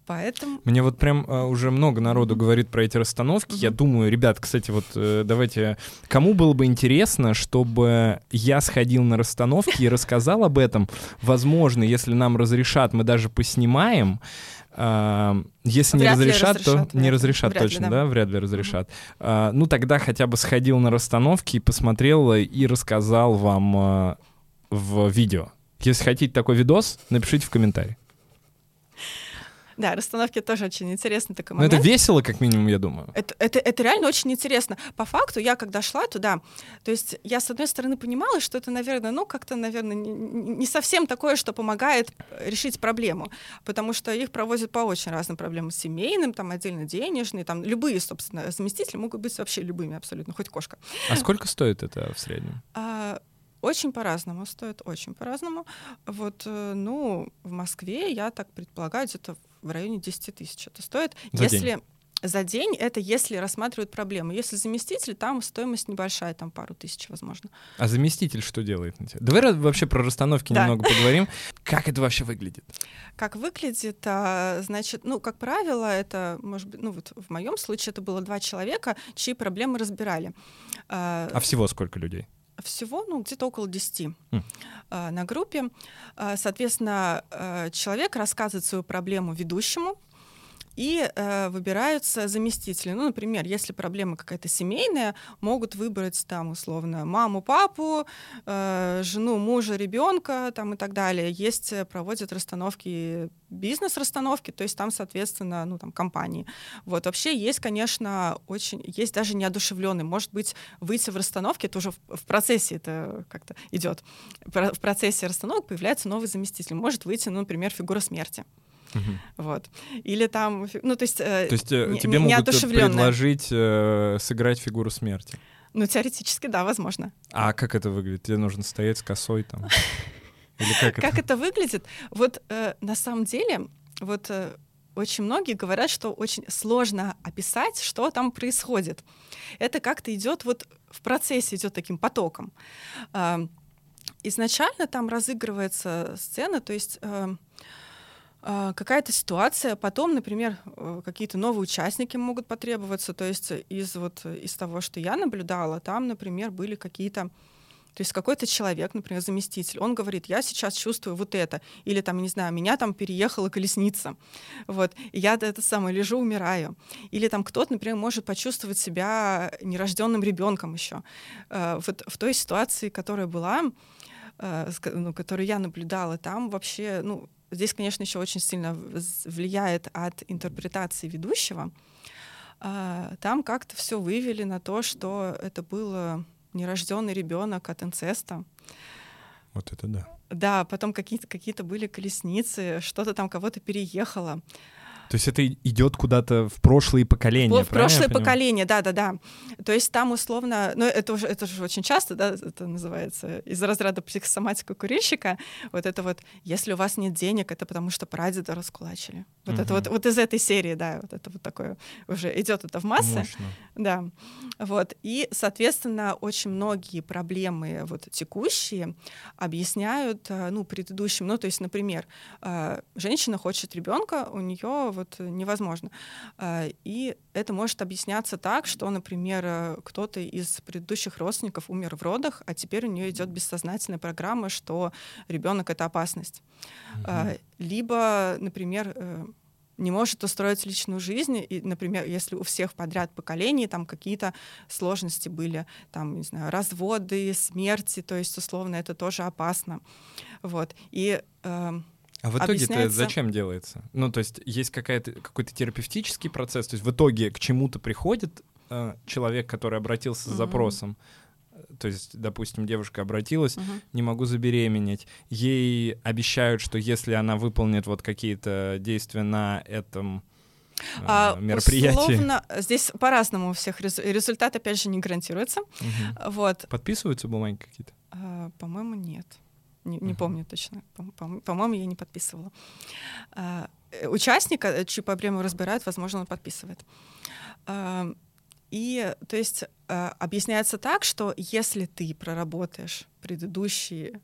Поэтому... Мне вот прям uh, уже много народу говорит про эти расстановки. Mm-hmm. Я думаю, ребят, кстати, вот uh, давайте... Кому было бы интересно, чтобы я сходил на расстановки и рассказал об этом? Возможно, если нам разрешат, мы даже поснимаем. Если вряд не разрешат, разрешат, то не разрешат вряд точно, ли, да. да, вряд ли разрешат. Mm-hmm. Uh, ну тогда хотя бы сходил на расстановки, посмотрел и рассказал вам uh, в видео. Если хотите такой видос, напишите в комментарии. Да, расстановки тоже очень интересный такой момент. Но это весело, как минимум, я думаю. Это, это, это реально очень интересно. По факту, я когда шла туда, то есть я, с одной стороны, понимала, что это, наверное, ну, как-то, наверное, не, не совсем такое, что помогает решить проблему, потому что их проводят по очень разным проблемам. Семейным, там, отдельно денежные, там, любые, собственно, заместители могут быть вообще любыми абсолютно, хоть кошка. А сколько стоит это в среднем? А, очень по-разному, стоит очень по-разному. Вот, э, ну, в Москве, я так предполагаю, где-то в районе 10 тысяч это стоит. За если день. За день это если рассматривают проблему. Если заместитель, там стоимость небольшая, там пару тысяч, возможно. А заместитель что делает? Давай вообще про расстановки да. немного поговорим. Как это вообще выглядит? Как выглядит, а, значит, ну, как правило, это, может быть, ну вот в моем случае это было два человека, чьи проблемы разбирали. А, а всего сколько людей? Всего, ну, где-то около 10 mm. э, на группе. Э, соответственно, э, человек рассказывает свою проблему ведущему, и э, выбираются заместители. Ну, например, если проблема какая-то семейная, могут выбрать там условно маму, папу, э, жену, мужа, ребенка там и так далее. Есть э, проводят расстановки бизнес-расстановки, то есть там, соответственно, ну там компании. Вот вообще есть, конечно, очень есть даже неодушевленный, может быть, выйти в расстановке, это уже в, в процессе это как-то идет. В процессе расстановок появляется новый заместитель, может выйти, ну, например, фигура смерти. Угу. Вот. Или там, ну, то есть... Э, то есть э, тебе не, могут предложить э, сыграть фигуру смерти? Ну, теоретически, да, возможно. А как это выглядит? Тебе нужно стоять с косой там? Или как, как это? это выглядит? Вот э, на самом деле, вот э, очень многие говорят, что очень сложно описать, что там происходит. Это как-то идет вот в процессе, идет таким потоком. А, изначально там разыгрывается сцена, то есть э, э, какая-то ситуация, потом, например, э, какие-то новые участники могут потребоваться, то есть из вот из того, что я наблюдала, там, например, были какие-то то есть какой-то человек, например, заместитель, он говорит, я сейчас чувствую вот это, или там, не знаю, меня там переехала колесница, вот, и я это самое лежу, умираю. Или там кто-то, например, может почувствовать себя нерожденным ребенком еще. Э, вот в той ситуации, которая была, э, ну, которую я наблюдала, там вообще, ну, здесь, конечно, еще очень сильно влияет от интерпретации ведущего. А, там как-то все вывели на то, что это было нерожденный ребенок от инцеста. Вот это да. Да, потом какие-то какие были колесницы, что-то там кого-то переехало. То есть это идет куда-то в прошлые поколения. В, в прошлое поколение, да, да, да. То есть там условно, ну это уже это же очень часто, да, это называется из разряда психосоматика курильщика. Вот это вот, если у вас нет денег, это потому что прадеда раскулачили. Вот угу. это вот вот из этой серии, да, вот это вот такое уже идет это в массы, Мощно. да. Вот и соответственно очень многие проблемы вот текущие объясняют э, ну предыдущим, ну то есть, например, э, женщина хочет ребенка, у нее вот вот невозможно. А, и это может объясняться так, что, например, э, кто-то из предыдущих родственников умер в родах, а теперь у нее идет бессознательная программа, что ребенок это опасность. Mm-hmm. Либо, например, э, не может устроить личную жизнь, и, например, если у всех подряд поколений там какие-то сложности были, там, не знаю, разводы, смерти, то есть, условно, это тоже опасно. Вот. И э, а в итоге это зачем делается? Ну, то есть есть какая-то, какой-то терапевтический процесс, то есть в итоге к чему-то приходит э, человек, который обратился с запросом, то есть, допустим, девушка обратилась, uh-huh. не могу забеременеть, ей обещают, что если она выполнит вот какие-то действия на этом э, а, мероприятии. Условно, здесь по-разному у всех результат, опять же, не гарантируется. Uh-huh. Вот. Подписываются бумаги какие-то? А, по-моему, нет. Не, не помню точно. По-моему, я не подписывала. А, э, участника, э, чью проблему разбирают, возможно, он подписывает. А, и, то есть, а, объясняется так, что если ты проработаешь предыдущие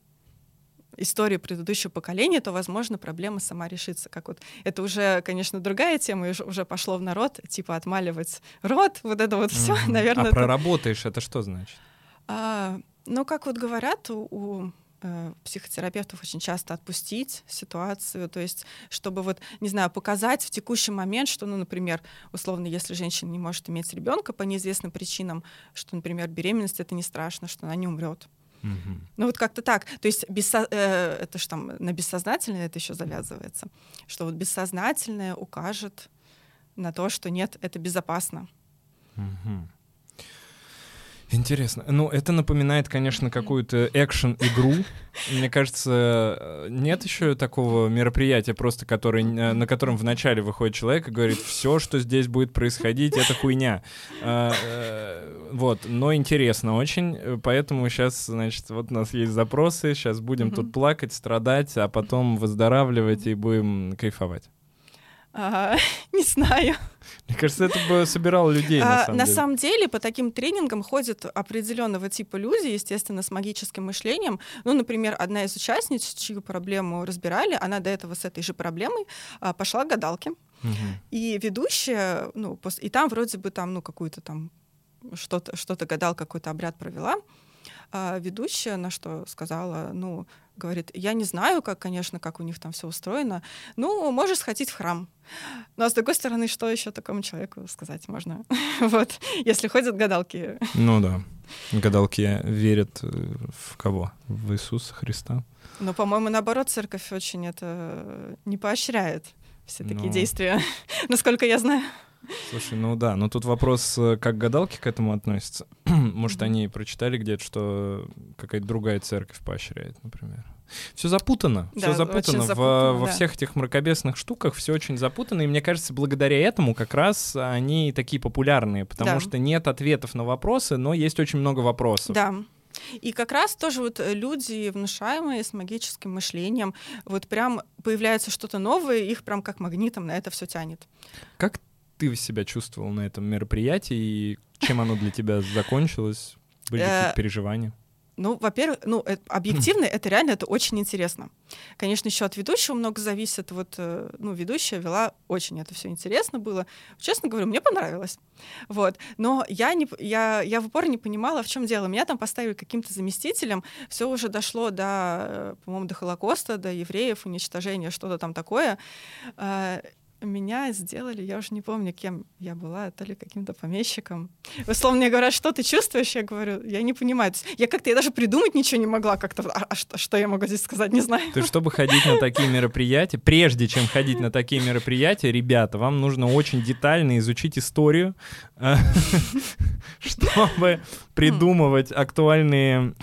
истории предыдущего поколения, то, возможно, проблема сама решится. Как вот это уже, конечно, другая тема, уже пошло в народ, типа отмаливать рот, вот это вот все, наверное. А это... проработаешь, это что значит? А, ну, как вот говорят, у, у психотерапевтов очень часто отпустить ситуацию, то есть чтобы вот, не знаю, показать в текущий момент, что, ну, например, условно, если женщина не может иметь ребенка по неизвестным причинам, что, например, беременность это не страшно, что она не умрет. Mm-hmm. Ну вот как-то так. То есть бессо... э, это же там на бессознательное это еще завязывается, что вот бессознательное укажет на то, что нет, это безопасно. Интересно. Ну, это напоминает, конечно, какую-то экшен-игру. Мне кажется, нет еще такого мероприятия, просто который, на котором вначале выходит человек и говорит, все, что здесь будет происходить, это хуйня. А, э, вот, но интересно очень, поэтому сейчас, значит, вот у нас есть запросы, сейчас будем тут плакать, страдать, а потом выздоравливать и будем кайфовать. А, не знаю. Мне кажется, это бы собирало людей. На, а, самом, на деле. самом деле, по таким тренингам ходят определенного типа люди, естественно, с магическим мышлением. Ну, например, одна из участниц, чью проблему разбирали, она до этого с этой же проблемой а, пошла к гадалке. Угу. И ведущая, ну, пос... и там вроде бы там, ну, какую-то там что-то, что-то гадал, какой-то обряд провела. А ведущая на что сказала, ну, говорит, я не знаю, как, конечно, как у них там все устроено, ну, можешь сходить в храм. Но с другой стороны, что еще такому человеку сказать можно? вот, если ходят гадалки. Ну да, гадалки верят э, в кого? В Иисуса Христа. Ну, по-моему, наоборот, церковь очень это не поощряет все такие ну... действия, насколько я знаю. Слушай, ну да, но тут вопрос, э, как гадалки к этому относятся. Может, они прочитали где-то, что какая-то другая церковь поощряет, например. Все запутано, да, все запутано. запутано во, да. во всех этих мракобесных штуках все очень запутано, и мне кажется, благодаря этому как раз они такие популярные, потому да. что нет ответов на вопросы, но есть очень много вопросов. Да. И как раз тоже вот люди, внушаемые с магическим мышлением, вот прям появляется что-то новое, их прям как магнитом на это все тянет. Как ты себя чувствовал на этом мероприятии и чем оно для тебя закончилось? Были какие-то переживания? Ну, во-первых, ну, это, объективно, это реально, это очень интересно. Конечно, еще от ведущего много зависит. Вот, э, ну, ведущая вела очень это все интересно было. Честно говорю, мне понравилось. Вот. Но я, не, я, я в упор не понимала, в чем дело. Меня там поставили каким-то заместителем. Все уже дошло до, э, по-моему, до Холокоста, до евреев, уничтожения, что-то там такое. Э, меня сделали, я уже не помню, кем я была, то ли каким-то помещиком. Условно мне говорят, что ты чувствуешь? Я говорю, я не понимаю. Я как-то, я даже придумать ничего не могла как-то. А, а что, что я могу здесь сказать, не знаю. То чтобы ходить на такие мероприятия, прежде чем ходить на такие мероприятия, ребята, вам нужно очень детально изучить историю, э, чтобы придумывать актуальные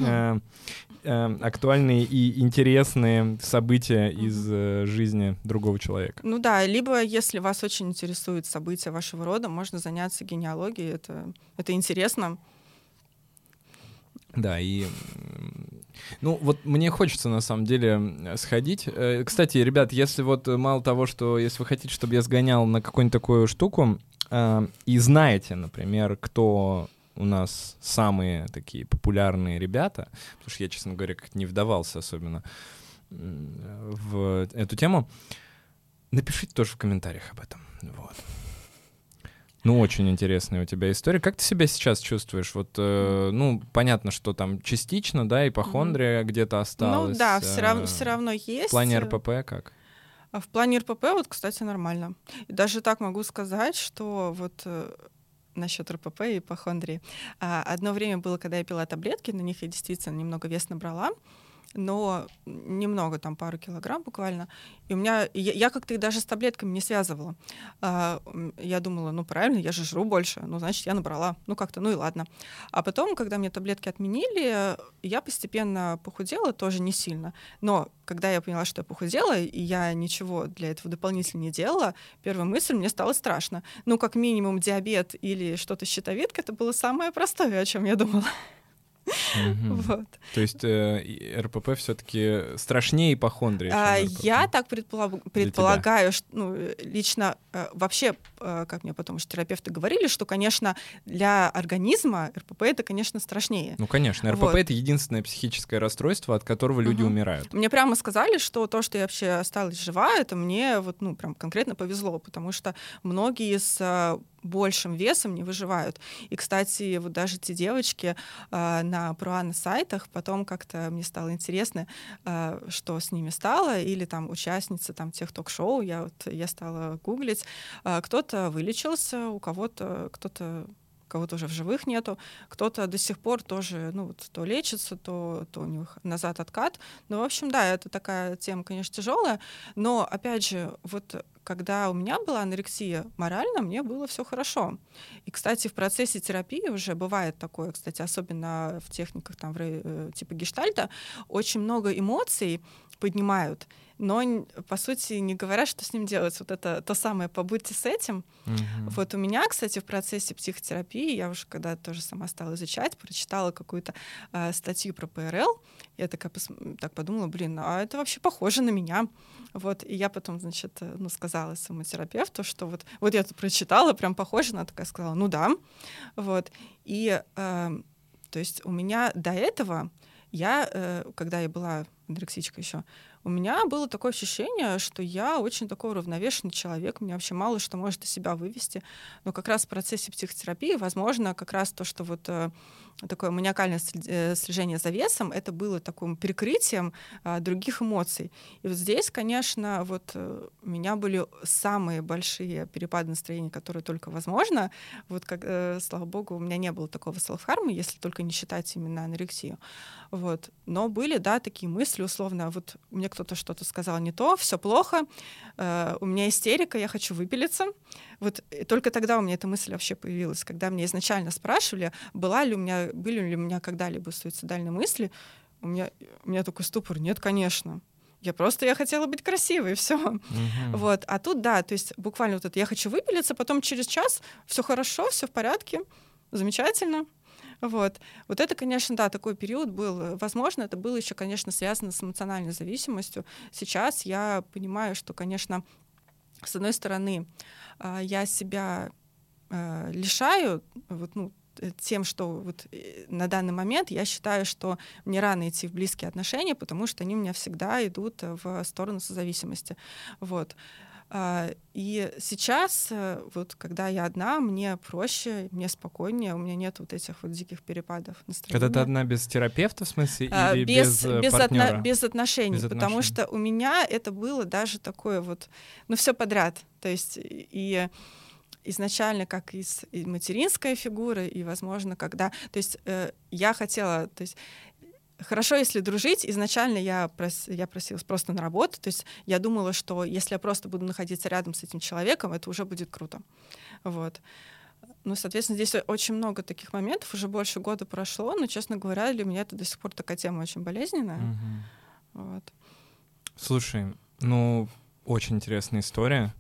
э, э, актуальные и интересные события из э, жизни другого человека. Ну да, либо если вас очень интересуют события вашего рода, можно заняться генеалогией, это, это интересно. Да, и ну вот мне хочется на самом деле сходить. Э, кстати, ребят, если вот мало того, что если вы хотите, чтобы я сгонял на какую-нибудь такую штуку, э, и знаете, например, кто у нас самые такие популярные ребята, потому что я, честно говоря, как не вдавался особенно в эту тему, напишите тоже в комментариях об этом. Вот. Ну, очень интересная у тебя история. Как ты себя сейчас чувствуешь? Вот, э, ну, понятно, что там частично, да, ипохондрия mm-hmm. где-то осталась. Ну да, все, рав- все равно есть. В плане РПП как? А в плане РПП, вот, кстати, нормально. И даже так могу сказать, что вот э, насчет РПП и ипохондрии. А, одно время было, когда я пила таблетки, на них я действительно немного вес набрала но немного, там пару килограмм буквально. И у меня, я, я как-то их даже с таблетками не связывала. А, я думала, ну правильно, я же жру больше, ну значит я набрала, ну как-то, ну и ладно. А потом, когда мне таблетки отменили, я постепенно похудела, тоже не сильно. Но когда я поняла, что я похудела, и я ничего для этого дополнительно не делала, первая мысль, мне стало страшно. Ну как минимум диабет или что-то щитовидка, это было самое простое, о чем я думала. Вот. То есть э, РПП все-таки страшнее ипохондрии? А, я так предполагаю, что ну, лично э, вообще, э, как мне потом уже терапевты говорили, что, конечно, для организма РПП это, конечно, страшнее. Ну, конечно, РПП вот. это единственное психическое расстройство, от которого люди угу. умирают. Мне прямо сказали, что то, что я вообще осталась жива, это мне вот, ну, прям конкретно повезло, потому что многие с э, большим весом не выживают. И, кстати, вот даже те девочки э, на пруана сайтах, потом как-то мне стало интересно, э, что с ними стало, или там участницы там тех ток-шоу, я вот я стала гуглить, э, кто-то вылечился, у кого-то кто-то кого-то уже в живых нету, кто-то до сих пор тоже, ну, вот, то лечится, то, то у них назад откат. Ну, в общем, да, это такая тема, конечно, тяжелая, но, опять же, вот когда у меня была анорексия, морально мне было все хорошо. И, кстати, в процессе терапии уже бывает такое, кстати, особенно в техниках там, э, типа гештальта, очень много эмоций поднимают, но, по сути, не говорят, что с ним делать. Вот это то самое «побудьте с этим». Mm-hmm. Вот у меня, кстати, в процессе психотерапии, я уже когда тоже сама стала изучать, прочитала какую-то э, статью про ПРЛ, я такая так подумала, блин, а это вообще похоже на меня. Вот, и я потом, значит, э, ну, сказала своему терапевту, что вот, вот я это прочитала, прям похоже, она такая сказала, ну да. Вот, и, э, то есть у меня до этого, я, э, когда я была анорексичка еще, у меня было такое ощущение, что я очень такой уравновешенный человек, мне вообще мало что может из себя вывести, но как раз в процессе психотерапии, возможно, как раз то, что вот э, такое маниакальное э, слежение за весом, это было таким перекрытием а, других эмоций. И вот здесь, конечно, вот э, у меня были самые большие перепады настроения, которые только возможно. Вот, как, э, слава богу, у меня не было такого селфхарма, если только не считать именно анорексию. Вот. Но были, да, такие мысли, условно, вот мне кто-то что-то сказал не то, все плохо, у меня истерика, я хочу выпилиться. Вот только тогда у меня эта мысль вообще появилась, когда мне изначально спрашивали, была ли у меня, были ли у меня когда-либо суицидальные мысли, у меня, у меня такой ступор, нет, конечно. Я просто я хотела быть красивой, все. Угу. Вот. А тут да, то есть буквально вот это я хочу выпилиться, потом через час все хорошо, все в порядке, замечательно. Вот. Вот это, конечно, да, такой период был. Возможно, это было еще, конечно, связано с эмоциональной зависимостью. Сейчас я понимаю, что, конечно, с одной стороны, а, я себя а, лишаю вот, ну, тем, что вот э, на данный момент я считаю, что мне рано идти в близкие отношения, потому что они у меня всегда идут в сторону созависимости. Вот. А, и сейчас, э, вот когда я одна, мне проще, мне спокойнее, у меня нет вот этих вот диких перепадов настроения. Когда ты одна без терапевта, в смысле, а, или без, без, без, партнера? Без отношений, без потому что у меня это было даже такое вот, ну все подряд, то есть и изначально как из и материнской фигуры, и, возможно, когда... То есть э, я хотела... То есть Хорошо, если дружить. Изначально я, прос, я просилась просто на работу. То есть я думала, что если я просто буду находиться рядом с этим человеком, это уже будет круто. Вот. Ну, соответственно, здесь очень много таких моментов. Уже больше года прошло, но, честно говоря, для меня это до сих пор такая тема очень болезненная. Угу. Вот. Слушай, ну, очень интересная история.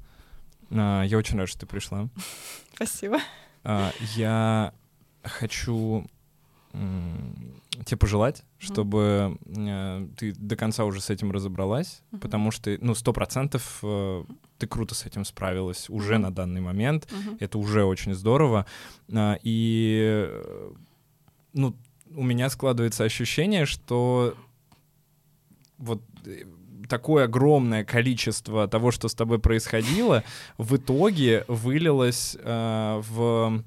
А, я очень рад, что ты пришла. Спасибо. А, я хочу тебе пожелать, чтобы э, ты до конца уже с этим разобралась, потому что, ну, сто процентов э, ты круто с этим справилась уже на данный момент, это уже очень здорово, э, и, ну, у меня складывается ощущение, что вот э, такое огромное количество того, что с тобой происходило, в итоге вылилось э, в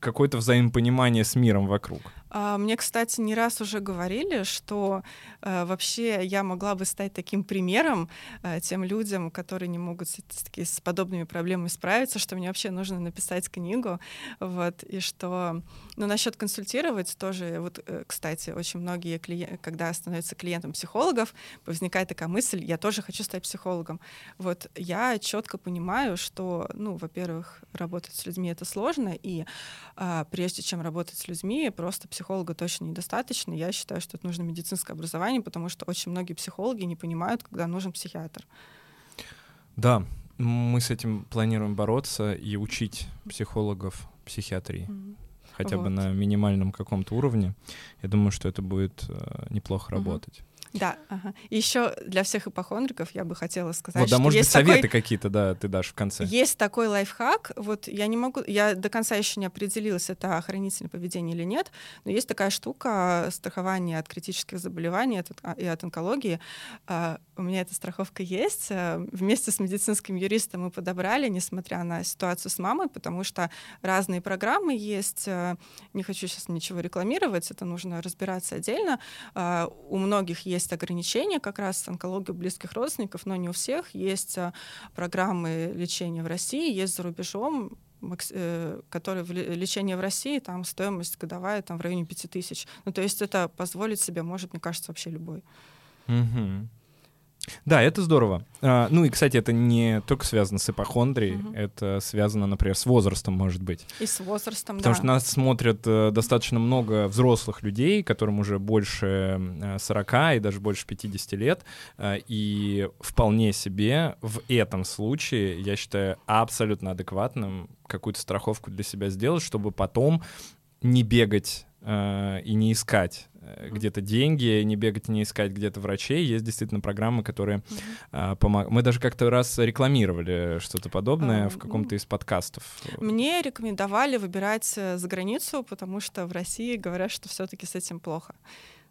какое-то взаимопонимание с миром вокруг. А, мне, кстати, не раз уже говорили, что э, вообще я могла бы стать таким примером э, тем людям, которые не могут с, с, подобными проблемами справиться, что мне вообще нужно написать книгу, вот, и что, ну, насчет консультировать тоже, вот, э, кстати, очень многие клиенты, когда становятся клиентом психологов, возникает такая мысль, я тоже хочу стать психологом. Вот, я четко понимаю, что, ну, во-первых, работать с людьми это сложно, и а, прежде чем работать с людьми, просто психолог психолога точно недостаточно. Я считаю, что это нужно медицинское образование, потому что очень многие психологи не понимают, когда нужен психиатр. Да, мы с этим планируем бороться и учить психологов психиатрии. Mm-hmm. Хотя вот. бы на минимальном каком-то уровне. Я думаю, что это будет э, неплохо mm-hmm. работать. Да, ага. Еще для всех ипохондриков я бы хотела сказать, вот, да, что может есть быть, советы такой... какие-то, да, ты дашь в конце. Есть такой лайфхак, вот я не могу, я до конца еще не определилась, это охранительное поведение или нет, но есть такая штука страхование от критических заболеваний а, и от онкологии. А, у меня эта страховка есть. Э, вместе с медицинским юристом мы подобрали, несмотря на ситуацию с мамой, потому что разные программы есть. Э, не хочу сейчас ничего рекламировать, это нужно разбираться отдельно. А, у многих есть есть ограничения как раз с онкологией близких родственников, но не у всех. Есть а, программы лечения в России, есть за рубежом, э, которые в лечение в России, там стоимость годовая там в районе 5000. Ну, то есть это позволить себе может, мне кажется, вообще любой. Угу. Да, это здорово. А, ну и, кстати, это не только связано с ипохондрией, угу. это связано, например, с возрастом, может быть. И с возрастом, Потому да. что нас смотрят э, достаточно много взрослых людей, которым уже больше э, 40 и даже больше 50 лет, э, и вполне себе в этом случае, я считаю, абсолютно адекватным какую-то страховку для себя сделать, чтобы потом не бегать э, и не искать Э, где-то деньги, не бегать, не искать где-то врачей. Есть действительно программы, которые mm-hmm. а, помогают. Мы даже как-то раз рекламировали что-то подобное а, в каком-то из подкастов. Мне рекомендовали выбирать э, за границу, потому что в России говорят, что все-таки с этим плохо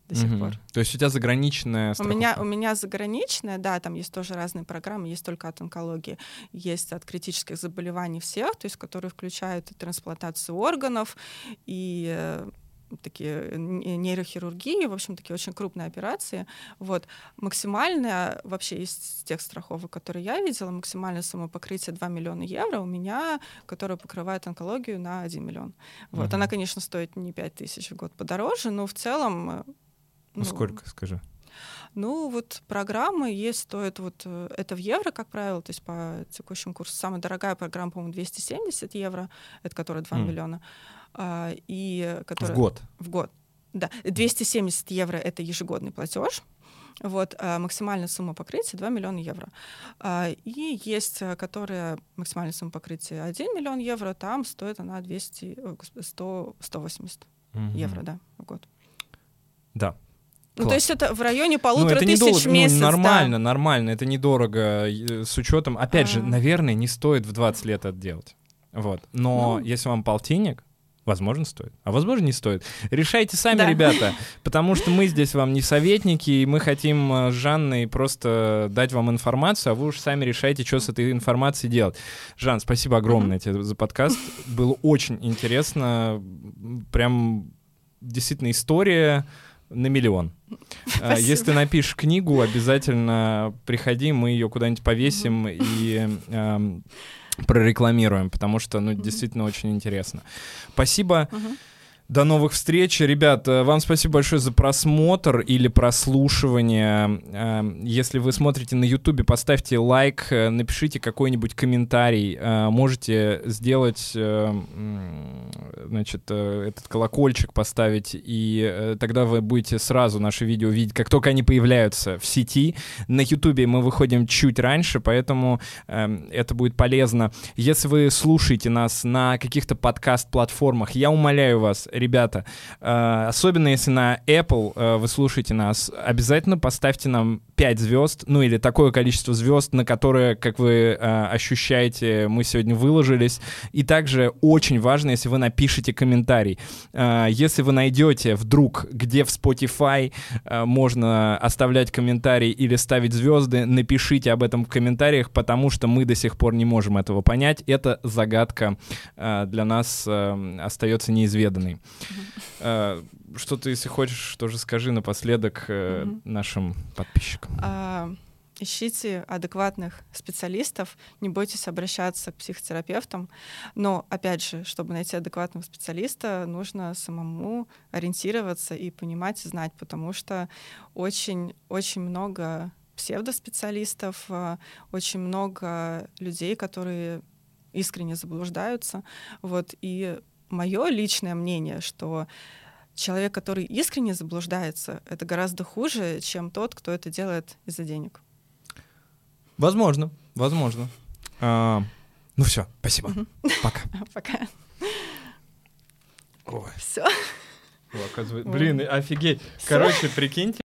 до сих mm-hmm. пор. То есть у тебя заграничная страховка? У меня, у меня заграничная, да, там есть тоже разные программы, есть только от онкологии, есть от критических заболеваний всех, то есть которые включают и трансплантацию органов, и э, такие нейрохирургии, в общем, такие очень крупные операции. Вот. Максимальная, вообще из тех страховок, которые я видела, максимальная сумма покрытия 2 миллиона евро у меня, которая покрывает онкологию на 1 миллион. Вот. Uh-huh. Она, конечно, стоит не 5 тысяч в год подороже, но в целом... Э, ну, сколько, скажи? Ну, вот программы есть, стоят вот, э, это в евро, как правило, то есть по текущему курсу. Самая дорогая программа, по-моему, 270 евро, это которая 2 mm. миллиона. А, и которая... В год? В год, да. 270 евро — это ежегодный платеж. Вот, а максимальная сумма покрытия 2 миллиона евро. А, и есть, э, которая максимальная сумма покрытия 1 миллион евро, там стоит она 200, 100, 180. Мгм. евро, да, в год. Да. Ну, Класс. то есть это в районе Ну, полутора это тысяч недолго, в ну, месяц. да. нормально, нормально, это недорого э, с учетом. Опять же, А. наверное, не стоит в 20 лет это делать. Вот. Но Ну. если вам полтинник, возможно, стоит. А возможно, не стоит. Решайте сами, Да. ребята, потому что мы здесь вам не советники, и мы хотим э, с Жанной просто дать вам информацию, а вы уж сами решайте, что с этой информацией делать. Жан, спасибо огромное тебе за подкаст. Было очень интересно. Прям действительно история на миллион. А, Спасибо. Если ты напишешь книгу, обязательно приходи, мы ее куда-нибудь повесим и эм, прорекламируем, потому что, ну, действительно очень интересно. Спасибо. Мгм. До новых встреч. Ребят, э, вам спасибо большое за просмотр или прослушивание. Эм, Если вы смотрите на Ютубе, поставьте лайк, э, напишите какой-нибудь комментарий. Э, Можете сделать, значит, этот колокольчик поставить, и тогда вы будете сразу наши видео видеть, как только они появляются в сети. На Ютубе мы выходим чуть раньше, поэтому эм, это будет полезно. Если вы слушаете нас на каких-то подкаст-платформах, я умоляю вас, ребята, э, особенно если на Apple э, вы слушаете нас, обязательно поставьте нам 5 звезд, ну или такое количество звезд, на которое, как вы э, ощущаете, мы сегодня выложились. И также очень важно, если вы напишите комментарий. Если вы найдете вдруг, где в Spotify можно оставлять комментарий или ставить звезды, напишите об этом в комментариях, потому что мы до сих пор не можем этого понять. Это загадка для нас остается неизведанной. Э, Что-то, если хочешь, тоже скажи напоследок э, нашим подписчикам. А, Ищите адекватных специалистов, не бойтесь обращаться к психотерапевтам. Но, опять же, чтобы найти адекватного специалиста, нужно самому ориентироваться и понимать, и знать, потому что очень-очень много псевдоспециалистов, а, очень много людей, которые искренне заблуждаются. Вот. И мое личное мнение, что человек, который искренне заблуждается, это гораздо хуже, чем тот, кто это делает из-за денег. Возможно, возможно. А, ну все, спасибо. Пока. Пока. Ой, Все. Блин, офигеть. Короче, прикиньте.